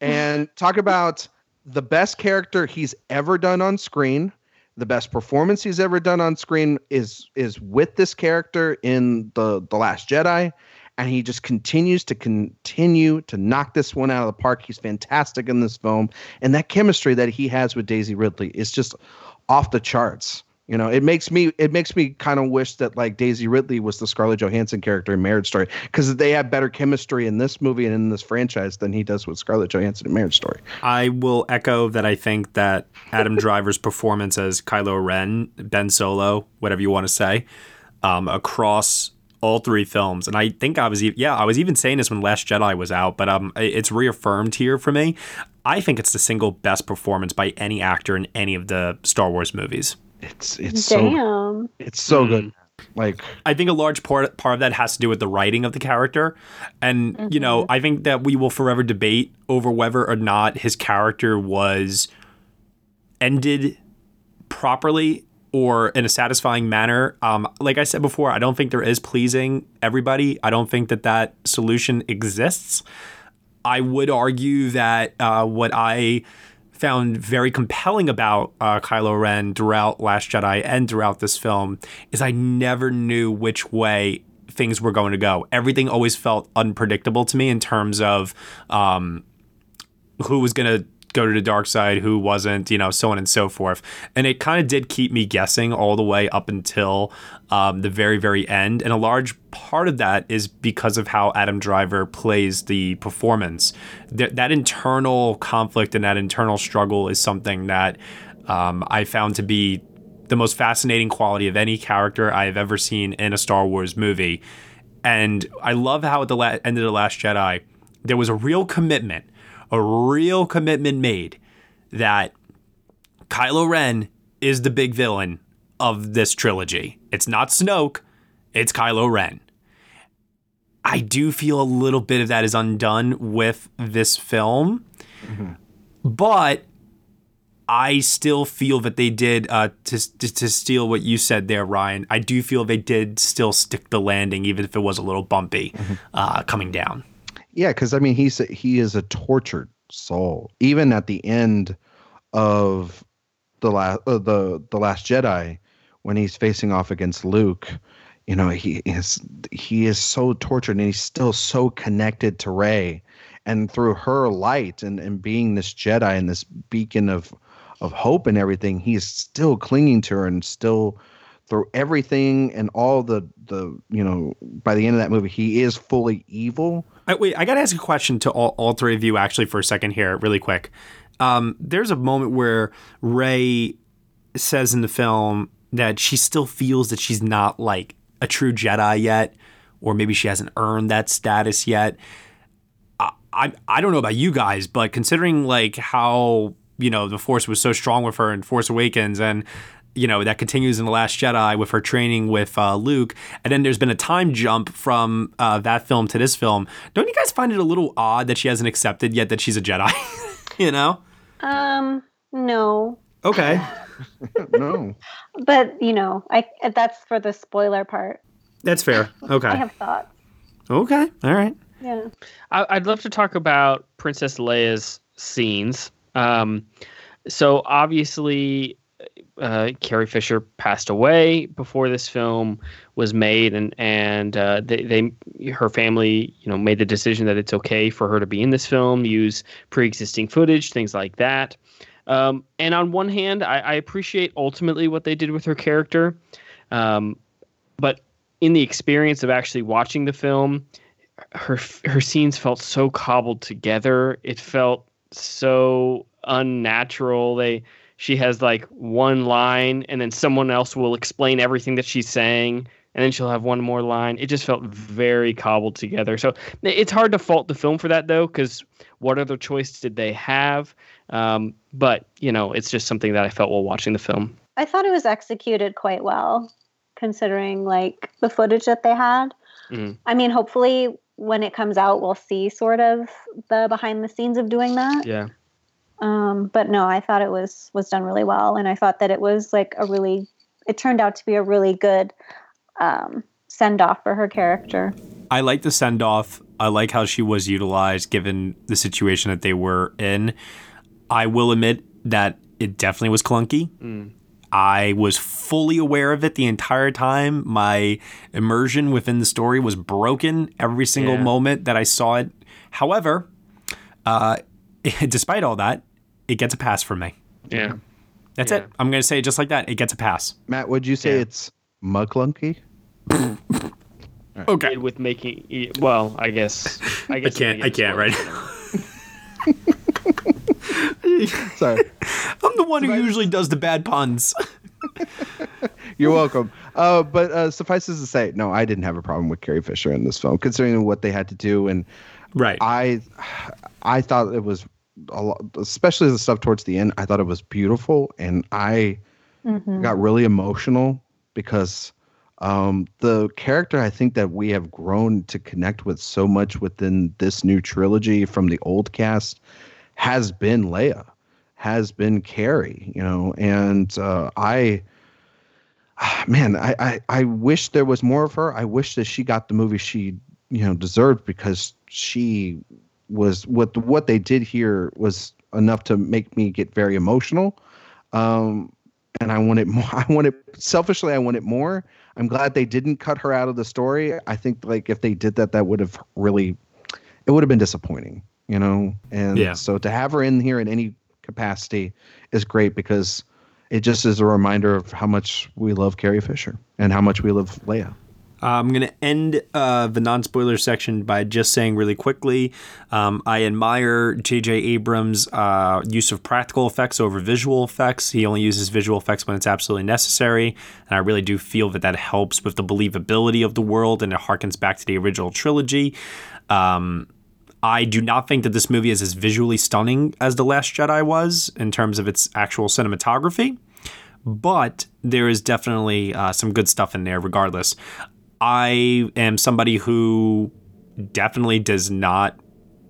and talk about the best character he's ever done on screen the best performance he's ever done on screen is is with this character in the the last jedi and he just continues to continue to knock this one out of the park. He's fantastic in this film and that chemistry that he has with daisy ridley is just off the charts you know it makes me it makes me kind of wish that like daisy ridley was the scarlett johansson character in marriage story because they have better chemistry in this movie and in this franchise than he does with scarlett johansson in marriage story I will echo that. I think that Adam Driver's performance as Kylo Ren, Ben Solo, whatever you want to say, um, across all three films, and I think I was, e- yeah, I was even saying this when Last Jedi was out, but um, it's reaffirmed here for me. I think it's the single best performance by any actor in any of the Star Wars movies. It's it's so it's so good like I think a large part part of that has to do with the writing of the character, and you know, I think that we will forever debate over whether or not his character was ended properly or in a satisfying manner. Um, like I said before, I don't think there is pleasing everybody. I don't think that that solution exists. I would argue that uh, what I found very compelling about uh, Kylo Ren throughout Last Jedi and throughout this film is I never knew which way things were going to go. Everything always felt unpredictable to me in terms of um, who was going to go to the dark side, who wasn't, you know, so on and so forth. And it kind of did keep me guessing all the way up until um, the very, very end. And a large part of that is because of how Adam Driver plays the performance. Th- that internal conflict and that internal struggle is something that um, I found to be the most fascinating quality of any character I have ever seen in a Star Wars movie. And I love how at the la- end of The Last Jedi, there was a real commitment a real commitment made that Kylo Ren is the big villain of this trilogy. It's not Snoke, it's Kylo Ren. I do feel a little bit of that is undone with this film, mm-hmm. but I still feel that they did uh, to, to, to steal what you said there, Ryan. I do feel they did still stick the landing, even if it was a little bumpy mm-hmm. uh, coming down. Yeah, because I mean, he's he is a tortured soul. Even at the end of the last uh, the the Last Jedi, when he's facing off against Luke, you know, he is he is so tortured, and he's still so connected to Rey, and through her light and and being this Jedi and this beacon of of hope and everything, he's still clinging to her and still through everything and all the the you know by the end of that movie he is fully evil I, wait, I got to ask a question to all, all three of you actually for a second here, really quick. Um, there's a moment where Rey says in the film that she still feels that she's not like a true Jedi yet, or maybe she hasn't earned that status yet. I, I, I don't know about you guys, but considering like how you know the Force was so strong with her in Force Awakens, and you know that continues in the Last Jedi with her training with uh, Luke, and then there's been a time jump from uh, that film to this film. Don't you guys find it a little odd that she hasn't accepted yet that she's a Jedi? you know? Um, no. Okay. no. But you know, I that's for the spoiler part. That's fair. Okay. I have thoughts. Okay. All right. Yeah. I, would love to talk about Princess Leia's scenes. Um, so obviously uh, Carrie Fisher passed away before this film was made, and and uh, they, they her family you know made the decision that it's okay for her to be in this film, use pre-existing footage, things like that. Um, and on one hand, I, I, appreciate ultimately what they did with her character, um, but in the experience of actually watching the film, her her scenes felt so cobbled together. It felt so unnatural. They she has like one line and then someone else will explain everything that she's saying and then she'll have one more line. It just felt very cobbled together. So it's hard to fault the film for that though, because what other choice did they have? Um, but you know, it's just something that I felt while watching the film. I thought it was executed quite well, considering like the footage that they had. Mm-hmm. I mean, hopefully when it comes out, we'll see sort of the behind the scenes of doing that. Yeah. Um, but no, I thought it was was done really well, and I thought that it was like a really. It turned out to be a really good um, send off for her character. I like the send off. I like how she was utilized given the situation that they were in. I will admit that it definitely was clunky. Mm. I was fully aware of it the entire time. My immersion within the story was broken every single yeah. moment that I saw it. However, uh, despite all that, it gets a pass from me. Yeah. That's yeah. it. I'm going to say it just like that. It gets a pass. Matt, would you say yeah. it's muglunky? right. Okay. With making, well, I guess. I guess I can't. I can't right. Sorry. I'm the one who usually does the bad puns. You're welcome. Uh, but uh, suffices to say, no, I didn't have a problem with Carrie Fisher in this film, considering what they had to do. And right, I, I thought it was a lot, especially the stuff towards the end. I thought it was beautiful, and I mm-hmm. got really emotional because um, the character I think that we have grown to connect with so much within this new trilogy from the old cast has been Leia, has been Carrie, you know, and uh, I man, I, I I wish there was more of her. I wish that she got the movie she you know deserved because she was what what they did here was enough to make me get very emotional. Um, and I wanted more. I wanted selfishly, I wanted more. I'm glad they didn't cut her out of the story. I think like if they did that, that would have really, it would have been disappointing, you know. And Yeah. so to have her in here in any capacity is great because it just is a reminder of how much we love Carrie Fisher and how much we love Leia. I'm going to end uh, the non spoiler section by just saying really quickly um, I admire J.J. Abrams' uh, use of practical effects over visual effects. He only uses visual effects when it's absolutely necessary. And I really do feel that that helps with the believability of the world and it harkens back to the original trilogy. Um, I do not think that this movie is as visually stunning as The Last Jedi was in terms of its actual cinematography but there is definitely uh, some good stuff in there regardless. I am somebody who definitely does not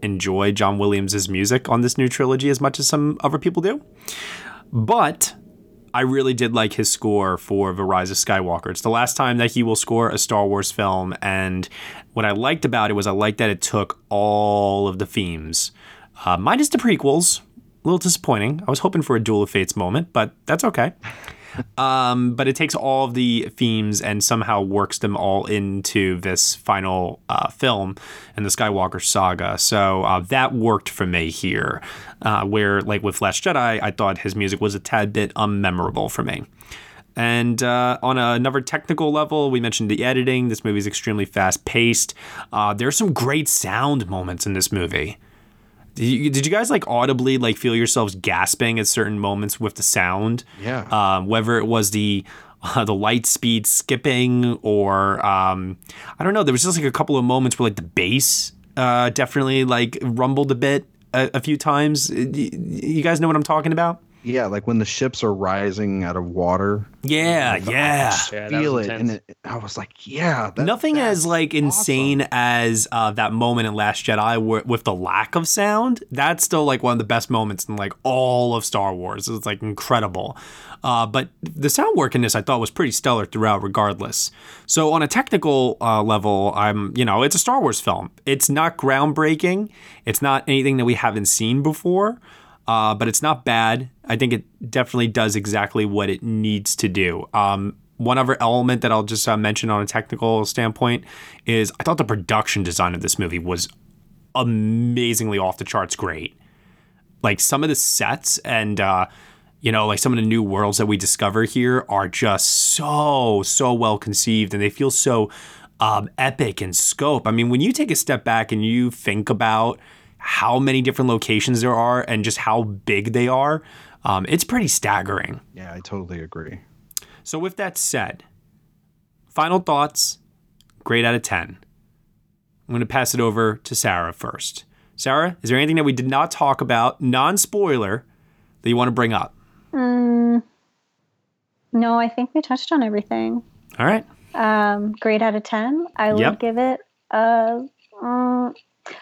enjoy John Williams' music on this new trilogy as much as some other people do. But I really did like his score for The Rise of Skywalker. It's the last time that he will score a Star Wars film. And what I liked about it was I liked that it took all of the themes, uh, minus the prequels. A little disappointing. I was hoping for a Duel of Fates moment, but that's okay. Um, but it takes all of the themes and somehow works them all into this final uh, film in the Skywalker saga. So uh, that worked for me here. Uh, where, like with Last Jedi, I thought his music was a tad bit unmemorable for me. And uh, on another technical level, we mentioned the editing. This movie is extremely fast paced. Uh, there's some great sound moments in this movie. Did you, did you guys like audibly like feel yourselves gasping at certain moments with the sound? Yeah. Um, whether it was the uh, the light speed skipping or um, I don't know. There was just like a couple of moments where like the bass uh, definitely like rumbled a bit a, a few times. You guys know what I'm talking about? Yeah, like when the ships are rising out of water. Yeah, yeah. Yeah, feel it, intense. and it, I was like, yeah, that, Nothing that's as like insane as uh, that moment in Last Jedi where, with the lack of sound. That's still like one of the best moments in like all of Star Wars. It's like incredible. Uh, but the sound work in this I thought was pretty stellar throughout, regardless. So on a technical uh, level, I'm you know it's a Star Wars film. It's not groundbreaking. It's not anything that we haven't seen before. Uh, but it's not bad. I think it definitely does exactly what it needs to do. Um, one other element that I'll just uh, mention on a technical standpoint is I thought the production design of this movie was amazingly off the charts great. Like some of the sets and uh, you know, like some of the new worlds that we discover here are just so so well conceived, and they feel so um, epic in scope. I mean, when you take a step back and you think about how many different locations there are and just how big they are, um, it's pretty staggering. Yeah, I totally agree. So, with that said, final thoughts, grade out of 10. I'm going to pass it over to Sara first. Sara, is there anything that we did not talk about, non spoiler, that you want to bring up? Mm, no, I think we touched on everything. All right. Um, grade out of 10. I would give it a. mm,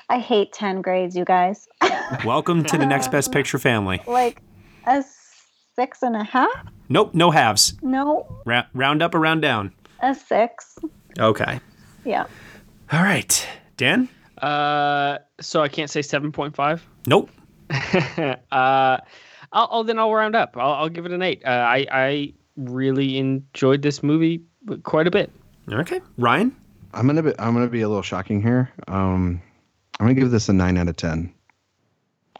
I hate 10 grades, you guys. Welcome to the next best picture family. like a six and a half? Nope, no halves. No, Ra- round up or round down. a six. Okay. Yeah. All right. Dan? Uh, so I can't say seven point five. Nope. uh, I'll, I'll then I'll round up. I'll, I'll give it an eight. Uh, I I really enjoyed this movie quite a bit. Okay. Ryan? I'm gonna be I'm gonna be a little shocking here. Um, I'm gonna give this a nine out of ten.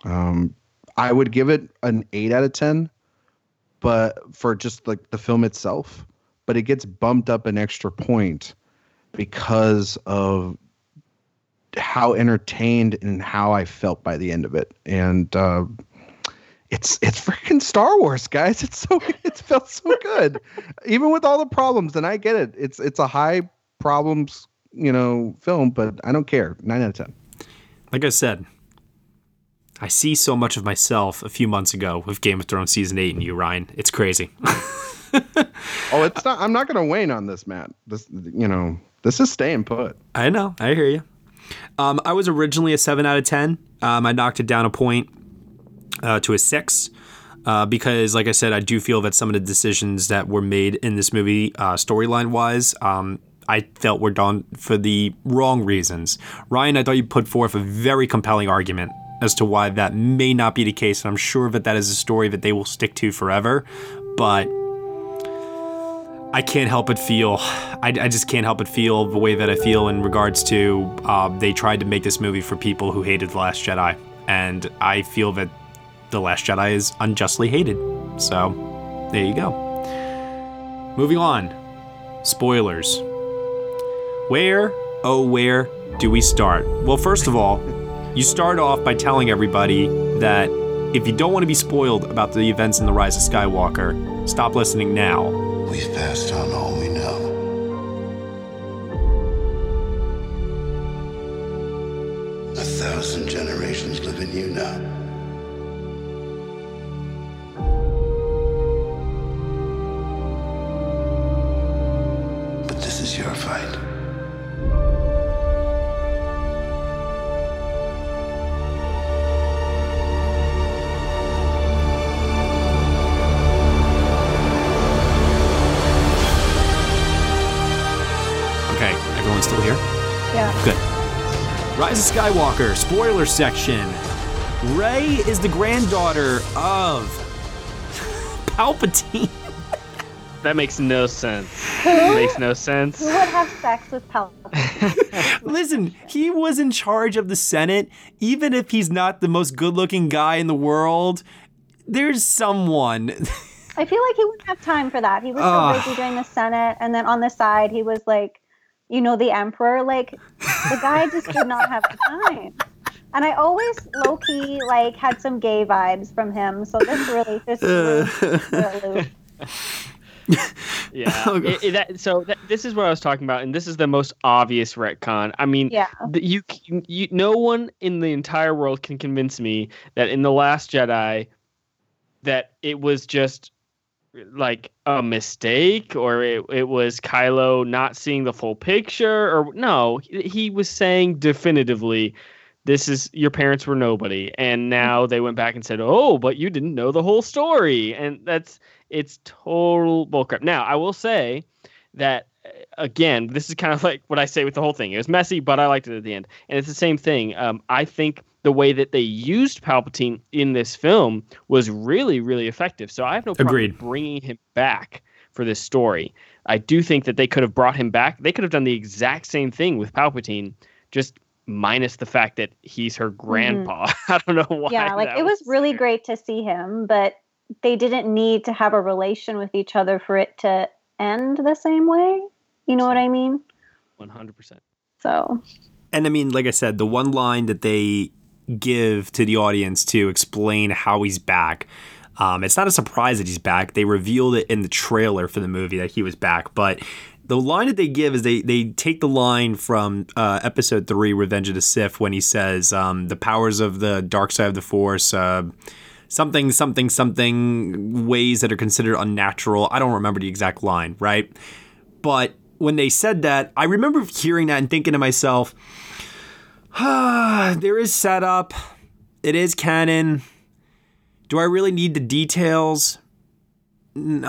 Um, I would give it an eight out of ten, but for just like the film itself, but it gets bumped up an extra point because of how entertained and how I felt by the end of it, and uh, it's it's freaking Star Wars, guys. It's so it felt so good, even with all the problems. And I get it. It's it's a high problems, you know, film, but I don't care. Nine out of ten. Like I said, I see so much of myself a few months ago with Game of Thrones season eight and you, Ryan. It's crazy. Oh, it's not. I'm not going to wane on this, Matt. This, you know, this is staying put. I know. I hear you. Um, I was originally a seven out of ten. Um, I knocked it down a point uh, to a six. Uh, because, like I said, I do feel that some of the decisions that were made in this movie, uh, storyline wise, um, I felt were done for the wrong reasons. Ryan, I thought you put forth a very compelling argument as to why that may not be the case, and I'm sure that that is a story that they will stick to forever. But I can't help but feel, I, I just can't help but feel the way that I feel in regards to uh, they tried to make this movie for people who hated The Last Jedi. And I feel that The Last Jedi is unjustly hated. So, there you go. Moving on. Spoilers. Where, oh, where do we start? Well, first of all, you start off by telling everybody that if you don't want to be spoiled about the events in The Rise of Skywalker, stop listening now. We've passed on all we know. A thousand generations live in you now. Rise of Skywalker, spoiler section. Rey is the granddaughter of Palpatine. That makes no sense. It makes no sense. Who would have sex with Palpatine? Listen, he was in charge of the Senate. Even if he's not the most good looking guy in the world, there's someone. I feel like he wouldn't have time for that. He was so Ugh. busy doing the Senate, and then on the side, he was like, you know, the Emperor. Like, the guy just did not have the time. And I always low key like had some gay vibes from him. So this really just uh. threw me for a loop. Yeah. Oh, It- it- that- so that, this is what I was talking about, and this is the most obvious retcon. I mean, Yeah. the, you, you, no one in the entire world can convince me that in the Last Jedi, that it was just like a mistake or it, it was Kylo not seeing the full picture or no, he- was saying definitively. This is your parents were nobody, and now they went back and said, "Oh, but you didn't know the whole story," and that's it's total bullcrap. Now, I will say that uh, again, this is kind of like what I say with the whole thing. It was messy, but I liked it at the end, and it's the same thing. Um, I think the way that they used Palpatine in this film was really, really effective. So I have no problem Agreed. bringing him back for this story. I do think that they could have brought him back. They could have done the exact same thing with Palpatine, just minus the fact that he's her grandpa. I don't know why. Mm-hmm. yeah, like it was really there. great to see him, but they didn't need to have a relation with each other for it to end the same way. You know what I mean? One hundred percent. So And I mean, like I said, the one line that they give to the audience to explain how he's back. Um, it's not a surprise that he's back. They revealed it in the trailer for the movie that he was back. But the line that they give is they they take the line from uh, episode three, Revenge of the Sith, when he says um, the powers of the dark side of the Force. Uh, something, something, something ways that are considered unnatural. I don't remember the exact line, right? But when they said that, I remember hearing that and thinking to myself, there is setup. It is canon. Do I really need the details?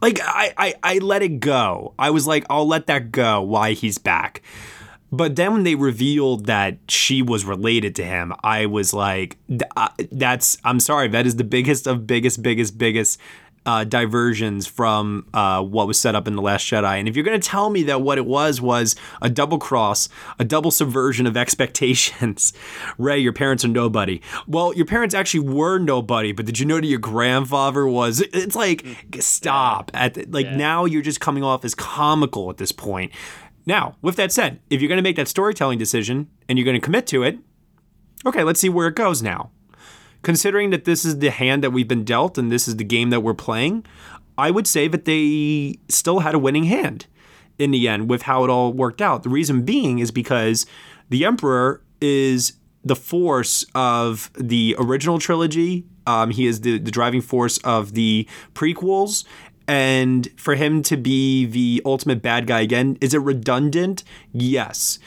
Like I, I, I let it go. I was like, I'll let that go. Why he's back. But then when they revealed that she was related to him, I was like, uh, that's, I'm sorry, that is the biggest of biggest, biggest, biggest uh, diversions from uh, what was set up in The Last Jedi. And if you're going to tell me that what it was was a double cross, a double subversion of expectations, Rey, your parents are nobody. Well, your parents actually were nobody, but did you know that your grandfather was? It's like, stop. At the, like Yeah. now you're just coming off as comical at this point. Now, with that said, if you're going to make that storytelling decision and you're going to commit to it, okay, let's see where it goes now. Considering that this is the hand that we've been dealt and this is the game that we're playing, I would say that they still had a winning hand in the end with how it all worked out. The reason being is because the Emperor is the force of the original trilogy. Um, he is the, the driving force of the prequels. And for him to be the ultimate bad guy again, is it redundant? Yes.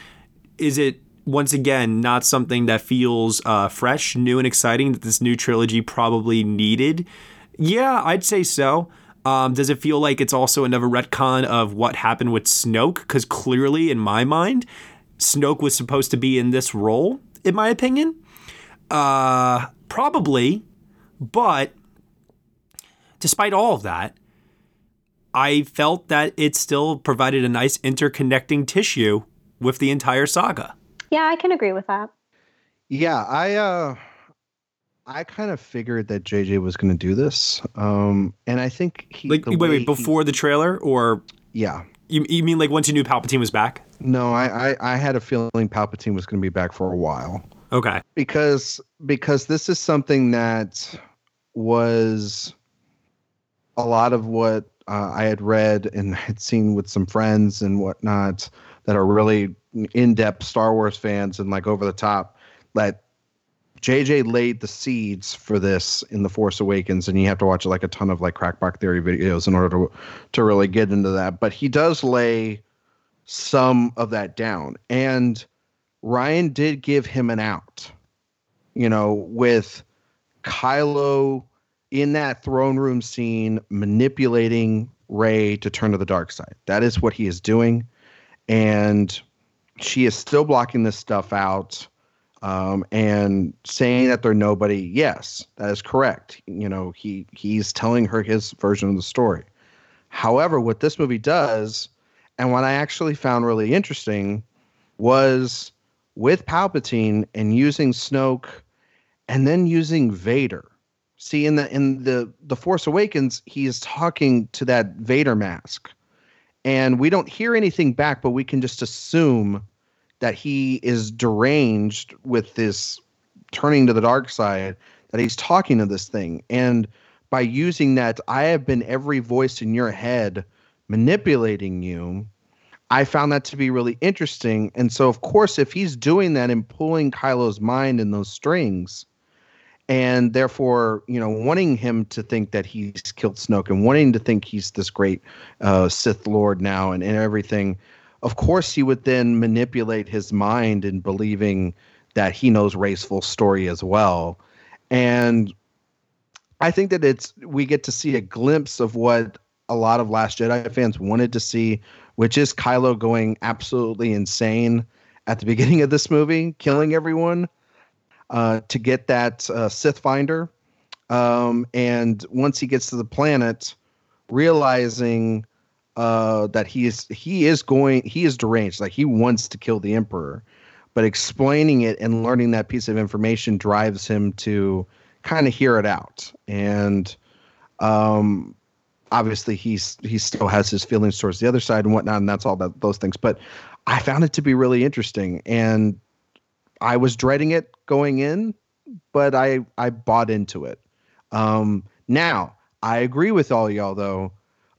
Is it once again, not something that feels uh, fresh, new, and exciting that this new trilogy probably needed. Yeah, I'd say so. Um, does it feel like it's also another retcon of what happened with Snoke? Because clearly, in my mind, Snoke was supposed to be in this role, in my opinion. Uh, probably, but despite all of that, I felt that it still provided a nice interconnecting tissue with the entire saga. Yeah, I can agree with that. Yeah, I uh I kind of figured that JJ was going to do this. Um and I think he Like the wait, way wait, he- before the trailer or yeah. you, you mean like once you knew Palpatine was back? No, I, I I had a feeling Palpatine was going to be back for a while. Okay. because because this is something that was a lot of what uh, I had read and had seen with some friends and whatnot that are really in-depth Star Wars fans and like over the top that JJ laid the seeds for this in The Force Awakens, and you have to watch like a ton of like crackback theory videos in order to to really get into that. But he does lay some of that down. And Rian did give him an out, you know, with Kylo in that throne room scene manipulating Rey to turn to the dark side. That is what he is doing. And she is still blocking this stuff out um, and saying that they're nobody. Yes, that is correct. You know, he he's telling her his version of the story. However, what this movie does, and what I actually found really interesting, was with Palpatine and using Snoke, and then using Vader. See, in the in the the Force Awakens, he is talking to that Vader mask, and we don't hear anything back, but we can just assume that he is deranged with this turning to the dark side. That he's talking to this thing, and by using that, I have been every voice in your head manipulating you. I found that to be really interesting. And so, of course, if he's doing that and pulling Kylo's mind in those strings, and therefore, you know, wanting him to think that he's killed Snoke and wanting to think he's this great uh, Sith Lord now and, and everything, of course, he would then manipulate his mind in believing that he knows Rey's full story as well. And I think that it's we get to see a glimpse of what a lot of Last Jedi fans wanted to see, which is Kylo going absolutely insane at the beginning of this movie, killing everyone uh, to get that uh, Sith finder. Um, and once he gets to the planet, realizing uh, that he is he is going he is deranged, like he wants to kill the Emperor, but explaining it and learning that piece of information drives him to kind of hear it out. And um, obviously he's he still has his feelings towards the other side and whatnot, and that's all that those things. But I found it to be really interesting, and I was dreading it going in, but I I bought into it. Um, now I agree with all y'all though.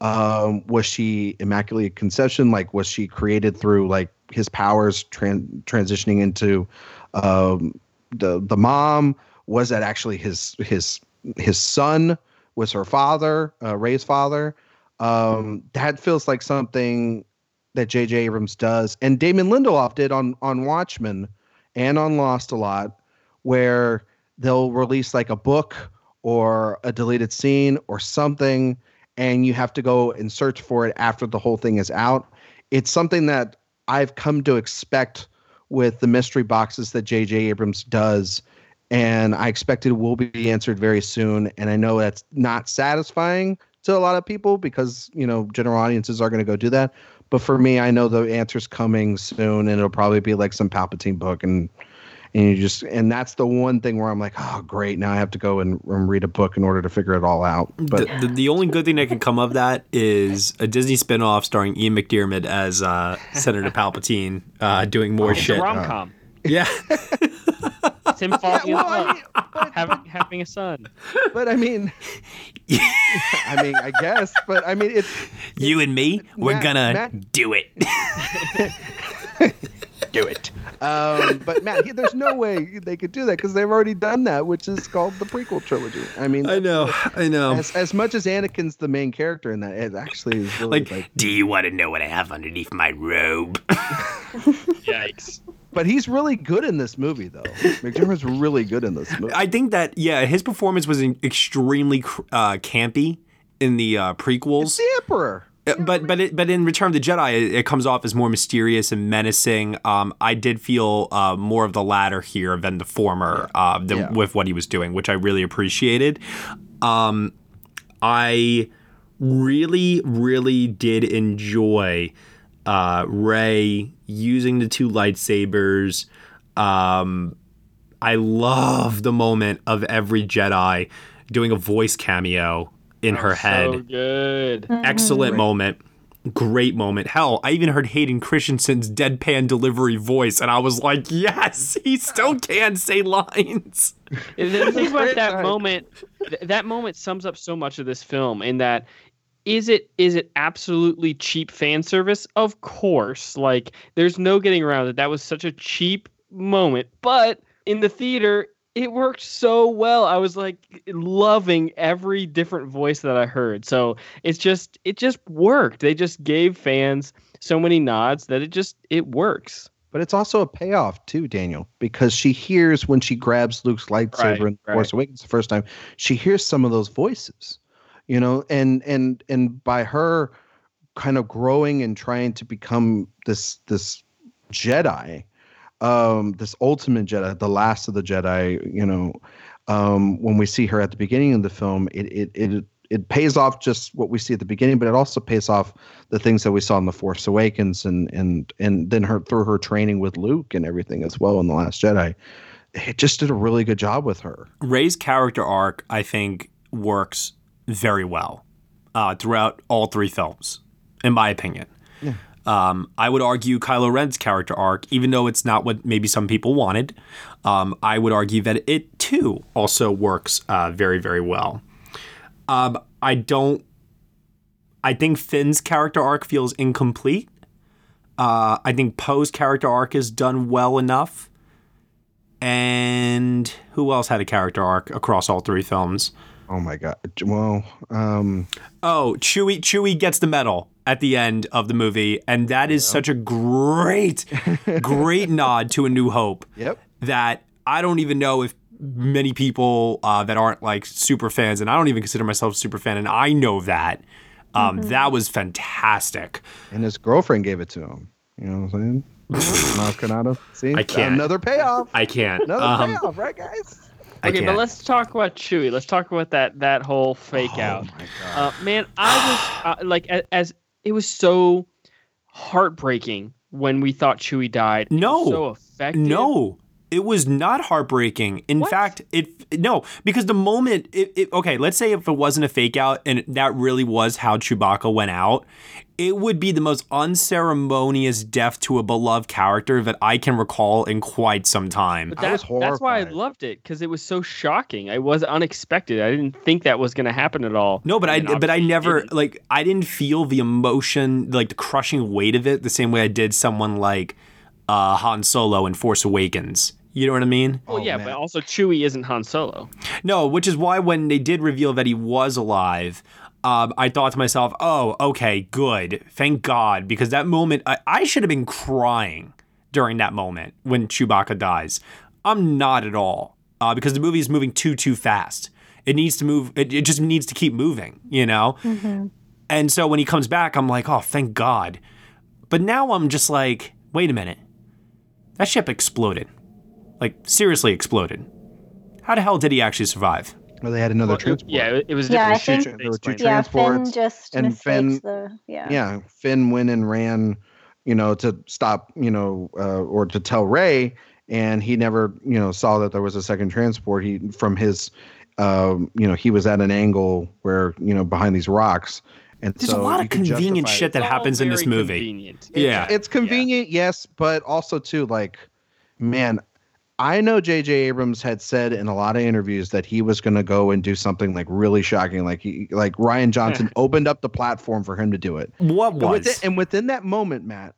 Um, was she immaculate conception? Like, was she created through like his powers tran- transitioning into um, the the mom? Was that actually his his his son? Was her father uh, Rey's father? Um, that feels like something that J.J. Abrams does, and Damon Lindelof did on on Watchmen and on Lost a lot, where they'll release like a book or a deleted scene or something, and you have to go and search for it after the whole thing is out. It's something that I've come to expect with the mystery boxes that J.J. Abrams does, and I expect it will be answered very soon. And I know that's not satisfying to a lot of people because you know general audiences are going to go do that. But for me, I know the answer's coming soon, and it'll probably be like some Palpatine book, and and you just and that's the one thing where I'm like, oh great, now I have to go and, and read a book in order to figure it all out. But the, the, the only good thing that can come of that is a Disney spinoff starring Ian McDiarmid as uh, Senator Palpatine uh, doing more It's shit. a rom com. Yeah. It's him falling in well, I love, but, having having a son. but I mean, I mean, I guess, but I mean, it's you and me, we're Matt- gonna Matt- do it. do it. Um, but Matt, he- there's no way they could do that because they've already done that, which is called the prequel trilogy. I mean, I know, I know. as as much as Anakin's the main character in that, it actually is really Like, like, do you want to know what I have underneath my robe? Yikes. but he's really good in this movie, though. McDiarmid's really good in this movie. I think that yeah, his performance was extremely uh, campy in the uh, prequels. It's the Emperor. Uh, but but it, but in Return of the Jedi, it, it comes off as more mysterious and menacing. Um, I did feel uh, more of the latter here than the former, uh, than Yeah. with what he was doing, which I really appreciated. Um, I really really did enjoy uh, Rey using the two lightsabers. Um, I love the moment of every Jedi doing a voice cameo in her head So good. excellent moment great moment hell i even heard hayden christensen's deadpan delivery voice and i was like yes he still can say lines And the thing about that moment, th- that moment sums up so much of this film. In that, is it is it absolutely cheap fan service? Of course. Like, there's no getting around it. That was such a cheap moment, but in the theater, it worked so well. I was like loving every different voice that I heard. So it's just it just worked. They just gave fans so many nods that it just it works. But it's also a payoff too, Daniel, because she hears when she grabs Luke's lightsaber Right, in right. Force Awakens the first time, she hears some of those voices, you know, and and and by her kind of growing and trying to become this this Jedi, um, this ultimate Jedi, the last of the Jedi, you know, um, when we see her at the beginning of the film, it it it it pays off just what we see at the beginning, but it also pays off the things that we saw in the Force Awakens and and and then her through her training with Luke and everything as well in the Last Jedi. It just did a really good job with her. rey's character arc i think works very well uh, throughout all three films in my opinion um, I would argue Kylo Ren's character arc, even though it's not what maybe some people wanted, um, I would argue that it too also works uh, very, very well. Um, I don't. I think Finn's character arc feels incomplete. Uh, I think Poe's character arc is done well enough. And who else had a character arc across all three films? Oh my god. Well, um, Oh, Chewie Chewie gets the medal at the end of the movie, and that is such a great, great nod to A New Hope. Yep. That I don't even know if many people uh, that aren't like super fans, and I don't even consider myself a super fan, and I know that. Um, That was fantastic. and his girlfriend gave it to him. You know what I'm saying? Knocking out see I can't. another payoff. I can't. Another Um, payoff, right, guys? I Okay, can't. but let's talk about Chewie. Let's talk about that that whole fake out. Uh, man, I was uh, like, as, as it was so heartbreaking when we thought Chewie died. No. so effective. No, it was not heartbreaking. In What? fact, it no because the moment it, it okay, let's say if it wasn't a fake out and that really was how Chewbacca went out, it would be the most unceremonious death to a beloved character that I can recall in quite some time. But I that, was that's why I loved it because it was so shocking. It was unexpected. I didn't think that was going to happen at all. No, but I but I never didn't. like I didn't feel the emotion like the crushing weight of it the same way I did someone like uh, Han Solo in Force Awakens. You know what I mean? Well, Oh, yeah, man. but also Chewie isn't Han Solo. No, which is why when they did reveal that he was alive, um, I thought to myself, "Oh, okay, good, thank God," because that moment, I, I should have been crying during that moment when Chewbacca dies. I'm not at all, uh, because the movie is moving too too fast. It needs to move. It, it just needs to keep moving, you know. And so when he comes back, I'm like, "Oh, thank God." But now I'm just like, "Wait a minute, that ship exploded, like seriously exploded." How the hell did he actually survive? Well, they had another Well, transport. yeah, it, it was a Yeah, I different think- shoot. There were two Explain. Yeah, Finn just and Finn- the yeah. yeah finn went and ran you know to stop you know uh, or to tell rey and he never you know saw that there was a second transport he from his um you know he was at an angle where you know behind these rocks and There's so a lot of convenient shit that happens in this movie. convenient. Yeah. it's convenient yes but also too like man I know J.J. Abrams had said in a lot of interviews that he was going to go and do something like really shocking, like he, like Rian Johnson opened up the platform for him to do it. What And was? within, and within that moment, Matt,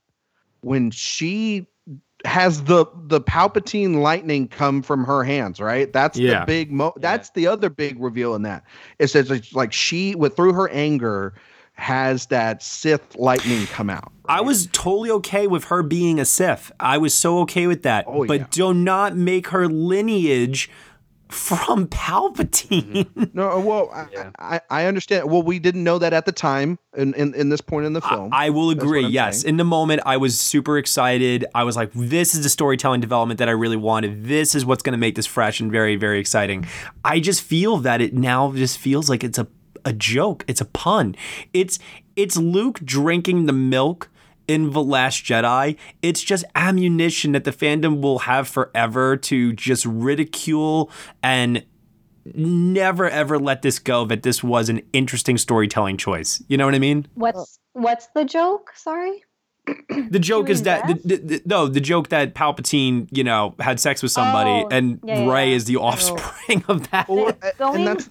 when she has the the Palpatine lightning come from her hands, right? That's Yeah. the big mo. That's the other big reveal in that. It says like she, with through her anger, has that Sith lightning come out. I was totally okay with her being a Sith. I was so okay with that. Oh, but yeah. do not make her lineage from Palpatine. Mm-hmm. No, uh, well, Yeah. I, I, I understand. Well, we didn't know that at the time in, in, in this point in the film. I will agree. Yes. saying. In the moment, I was super excited. I was like, this is the storytelling development that I really wanted. This is what's going to make this fresh and very, very exciting. I just feel that it now just feels like it's a, a joke. It's a pun. It's it's Luke drinking the milk in The Last Jedi. It's just ammunition that the fandom will have forever to just ridicule and never ever let this go that this was an interesting storytelling choice. You know what I mean? What's what's the joke? Sorry. The joke is that the, the, the- no, the joke that Palpatine, you know, had sex with somebody, Oh, and yeah, yeah, Rey yeah. is the offspring of that. Well, But and going- that's-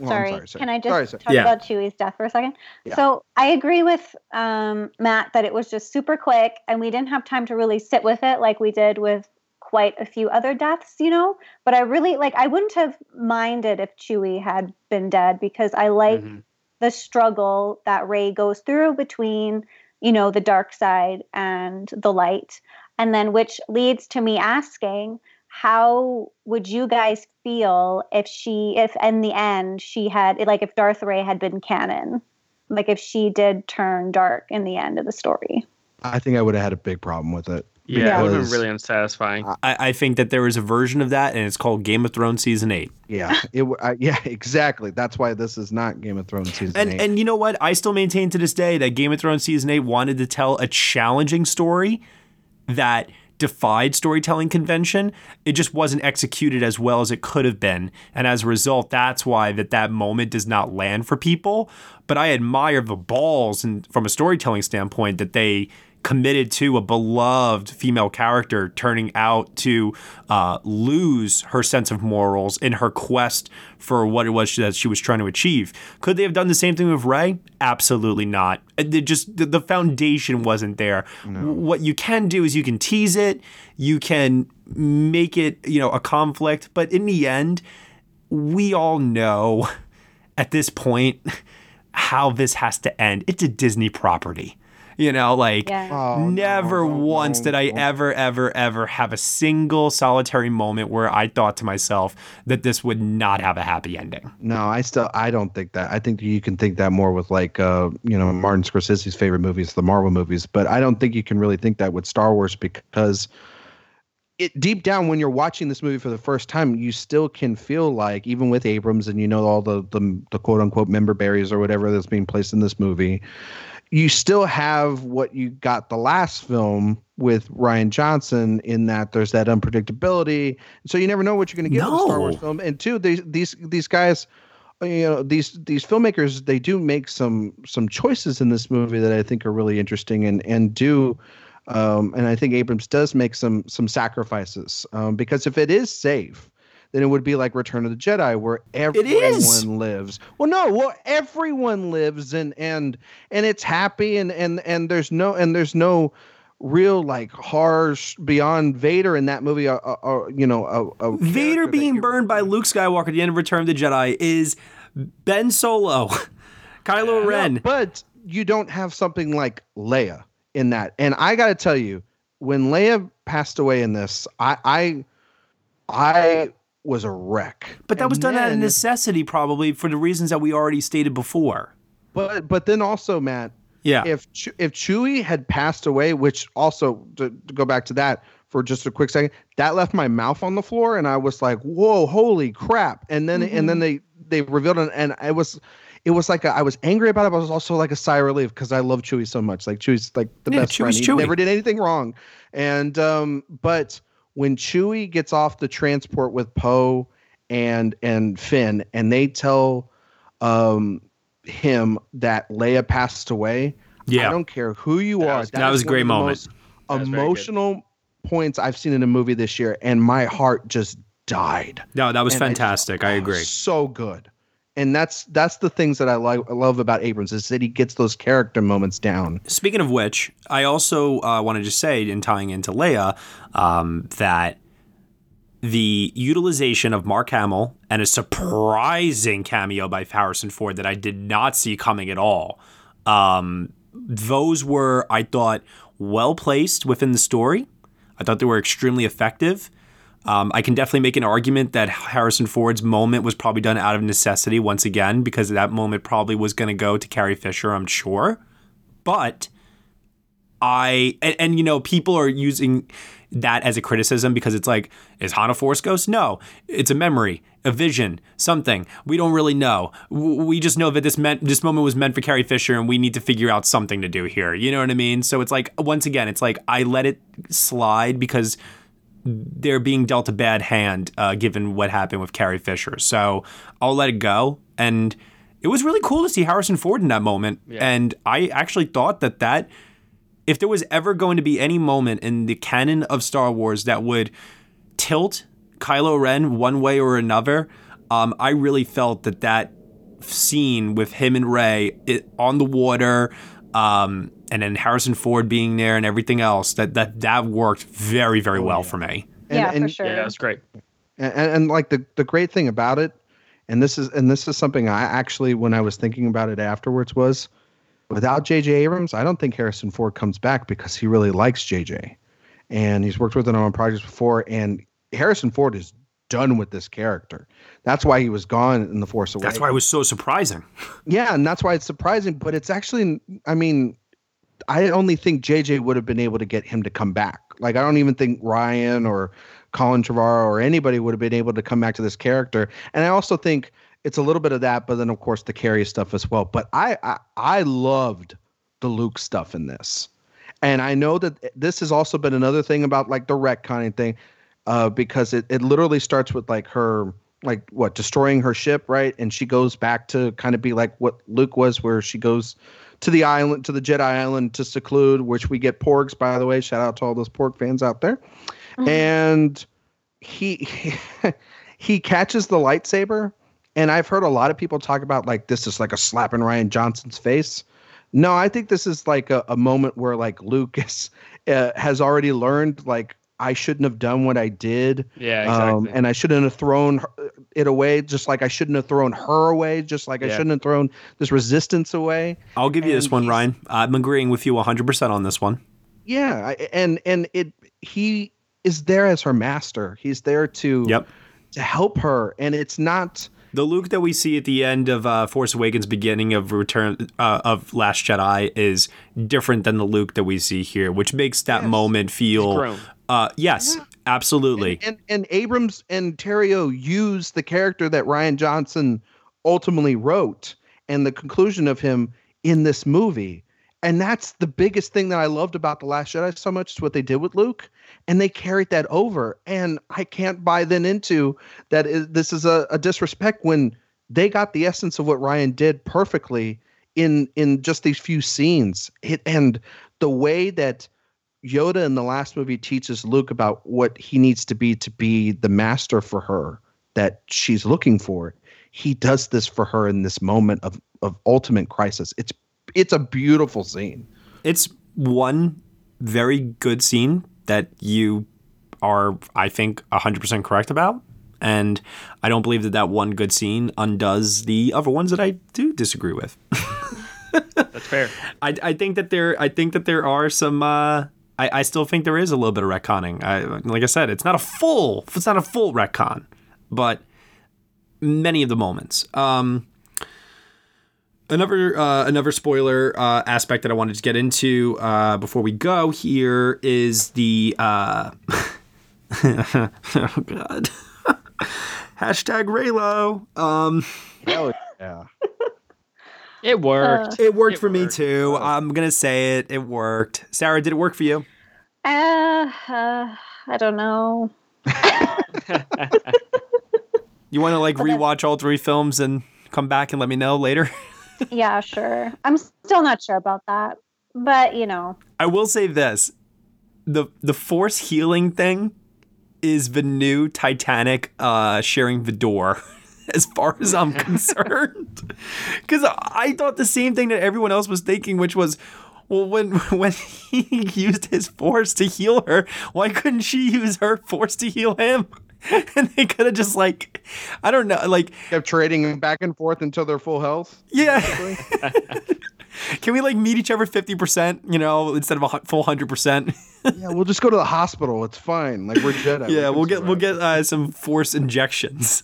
well, I'm sorry, sorry, can I just Sorry, sorry. talk Yeah. about Chewie's death for a second? Yeah. So I agree with um, Matt that it was just super quick, and we didn't have time to really sit with it like we did with quite a few other deaths, you know. But I really like. I wouldn't have minded if Chewie had been dead because I like Mhm. the struggle that Rey goes through between, you know, the dark side and the light. And then which leads to me asking, how would you guys feel if she if in the end she had like if Darth Rey had been canon? Like if she did turn dark in the end of the story. I think I would have had a big problem with it. Yeah, it would have been really unsatisfying. I, I think that there is a version of that, and it's called Game of Thrones season eight. Yeah, it. w- I, yeah, exactly. That's why this is not Game of Thrones season And eight. and you know what? I still maintain to this day that Game of Thrones season eight wanted to tell a challenging story that defied storytelling convention. It just wasn't executed as well as it could have been, and as a result, that's why that that moment does not land for people. But I admire the balls and from a storytelling standpoint that they committed to a beloved female character turning out to uh, lose her sense of morals in her quest for what it was that she was trying to achieve. Could they have done the same thing with Rey? Absolutely not. It it just the, the foundation wasn't there. What you can do is you can tease it, you can make it you know a conflict, but in the end, we all know at this point how this has to end. It's a Disney property. You know, like Yeah. Oh, never no, no, once no, did I ever, ever, ever have a single solitary moment where I thought to myself that this would not have a happy ending. No, I still I don't think that. I think you can think that more with like uh you know Martin Scorsese's favorite movies, the Marvel movies, but I don't think you can really think that with Star Wars because it deep down when you're watching this movie for the first time, you still can feel like even with Abrams and you know all the the, the quote unquote member berries or whatever that's being placed in this movie, you still have what you got the last film with Rian Johnson in that there's that unpredictability. So you never know what you're going to get with a Star Wars film. And two, these these these guys, you know, these these filmmakers, they do make some some choices in this movie that I think are really interesting and and do. Um, and I think Abrams does make some some sacrifices um, because if it is safe, then it would be like Return of the Jedi, where everyone is. lives. Well, no, well everyone lives and and and it's happy and and and there's no and there's no real like harsh beyond Vader in that movie. Uh, uh, uh, you know, a, a Vader being burned by Luke Skywalker at the end of Return of the Jedi is Ben Solo, Kylo Ren. No, but you don't have something like Leia in that. And I got to tell you, when Leia passed away in this, I I, I was a wreck. But that And was done out of necessity, probably for the reasons that we already stated before. But but then also, Matt, Yeah. if if Chewie had passed away, which also to, to go back to that for just a quick second, that left my mouth on the floor, and I was like, "Whoa, holy crap!" And then and Mm-hmm. then they they revealed it, and I was. It was like a, I was angry about it, but it was also like a sigh of relief because I love Chewie so much. Like Chewie's like the Yeah, best friend. Chewie's He never did anything wrong, and um, but when Chewie gets off the transport with Poe and and Finn, and they tell um him that Leia passed away. Yeah. I don't care who you That are. was- that is was a one great of the moment. most That was very good. emotional points I've seen in a movie this year, and my heart just died. No, that was And I just- fantastic. I oh, agree. So good. And that's that's the things that I like love about Abrams is that he gets those character moments down. Speaking of which, I also uh, want to say, in tying into Leia, um, that the utilization of Mark Hamill and a surprising cameo by Harrison Ford that I did not see coming at all Um, those were, I thought, well placed within the story. I thought they were extremely effective. Um, I can definitely make an argument that Harrison Ford's moment was probably done out of necessity once again, because that moment probably was going to go to Carrie Fisher, I'm sure. But I, and, and, you know, people are using that as a criticism because it's like, is Han a Force Ghost? No, it's a memory, a vision, something. We don't really know. We just know that this meant this moment was meant for Carrie Fisher, and we need to figure out something to do here. You know what I mean? So it's like once again, it's like I let it slide because they're being dealt a bad hand uh, given what happened with Carrie Fisher. So I'll let it go. And it was really cool to see Harrison Ford in that moment. Yeah. And I actually thought that that if there was ever going to be any moment in the canon of Star Wars that would tilt Kylo Ren one way or another, um, I really felt that that scene with him and Rey it, on the water, um, and then Harrison Ford being there and everything else that that that worked very very oh, well for me. And, yeah, and, for sure. Yeah, was great. And, and, like the the great thing about it, and this is and this is something I actually when I was thinking about it afterwards was, without J.J. Abrams, I don't think Harrison Ford comes back because he really likes J.J. And he's worked with him on projects before, and Harrison Ford is done with this character. That's why he was gone in the Force Awakens. That's why it was so surprising. yeah, and that's why it's surprising. But it's actually, I mean, I only think JJ would have been able to get him to come back. Like I don't even think Rian or Colin Trevorrow or anybody would have been able to come back to this character. And I also think it's a little bit of that, but then of course the Carrie stuff as well. But I I, I loved the Luke stuff in this. And I know that this has also been another thing about like the retconning thing, uh, because it, it literally starts with like her like what destroying her ship, right? And she goes back to kind of be like what Luke was, where she goes to the island, to the Jedi Island to seclude, which we get porgs, by the way. Shout out to all those pork fans out there. Mm-hmm. And he, he he catches the lightsaber, and I've heard a lot of people talk about like this is like a slap in Rian Johnson's face. No, I think this is like a, a moment where like Lucas uh, has already learned like I shouldn't have done what I did. Yeah, exactly. Um, and I shouldn't have thrown it away, just like I shouldn't have thrown her away, just like yeah. I shouldn't have thrown this resistance away. I'll give you this one, Ryan. I'm agreeing with you 100% on this one. Yeah, and and it he is there as her master. He's there to yep. to help her, and it's not the Luke that we see at the end of uh, Force Awakens, beginning of Return uh, of Last Jedi, is different than the Luke that we see here, which makes that yes. moment feel uh, yes, yeah. absolutely. And, and, and Abrams and Terrio use the character that Rian Johnson ultimately wrote and the conclusion of him in this movie. And that's the biggest thing that I loved about The Last Jedi so much is what they did with Luke. And they carried that over. And I can't buy then into that is, this is a, a disrespect when they got the essence of what Rian did perfectly in in just these few scenes. It, and the way that Yoda in the last movie teaches Luke about what he needs to be to be the master for her that she's looking for. He does this for her in this moment of of ultimate crisis. It's it's a beautiful scene. It's one very good scene that you are I think 100% correct about and I don't believe that that one good scene undoes the other ones that I do disagree with. That's fair. I, I think that there I think that there are some uh, I, I still think there is a little bit of retconning. I, like I said, it's not a full, it's not a full retcon, but many of the moments. Um, another uh, another spoiler uh, aspect that I wanted to get into uh, before we go here is the uh, oh god hashtag Reylo. Um, yeah. It worked. Uh, it worked it for worked. me too. I'm gonna say it. It worked. Sara, did it work for you? Uh, uh I don't know. you want to like rewatch all three films and come back and let me know later? yeah, sure. I'm still not sure about that, but you know. I will say this: the the force healing thing is the new Titanic uh, sharing the door. as far as I'm concerned. Because I thought the same thing that everyone else was thinking, which was, well, when when he used his force to heal her, why couldn't she use her force to heal him? And they could have just like, I don't know, like kept trading back and forth until they're full health. Yeah. Can we like meet each other fifty percent? You know, instead of a full hundred percent. yeah, we'll just go to the hospital. It's fine. Like we're Jedi. Yeah, We we'll can get we'll get uh, some force injections.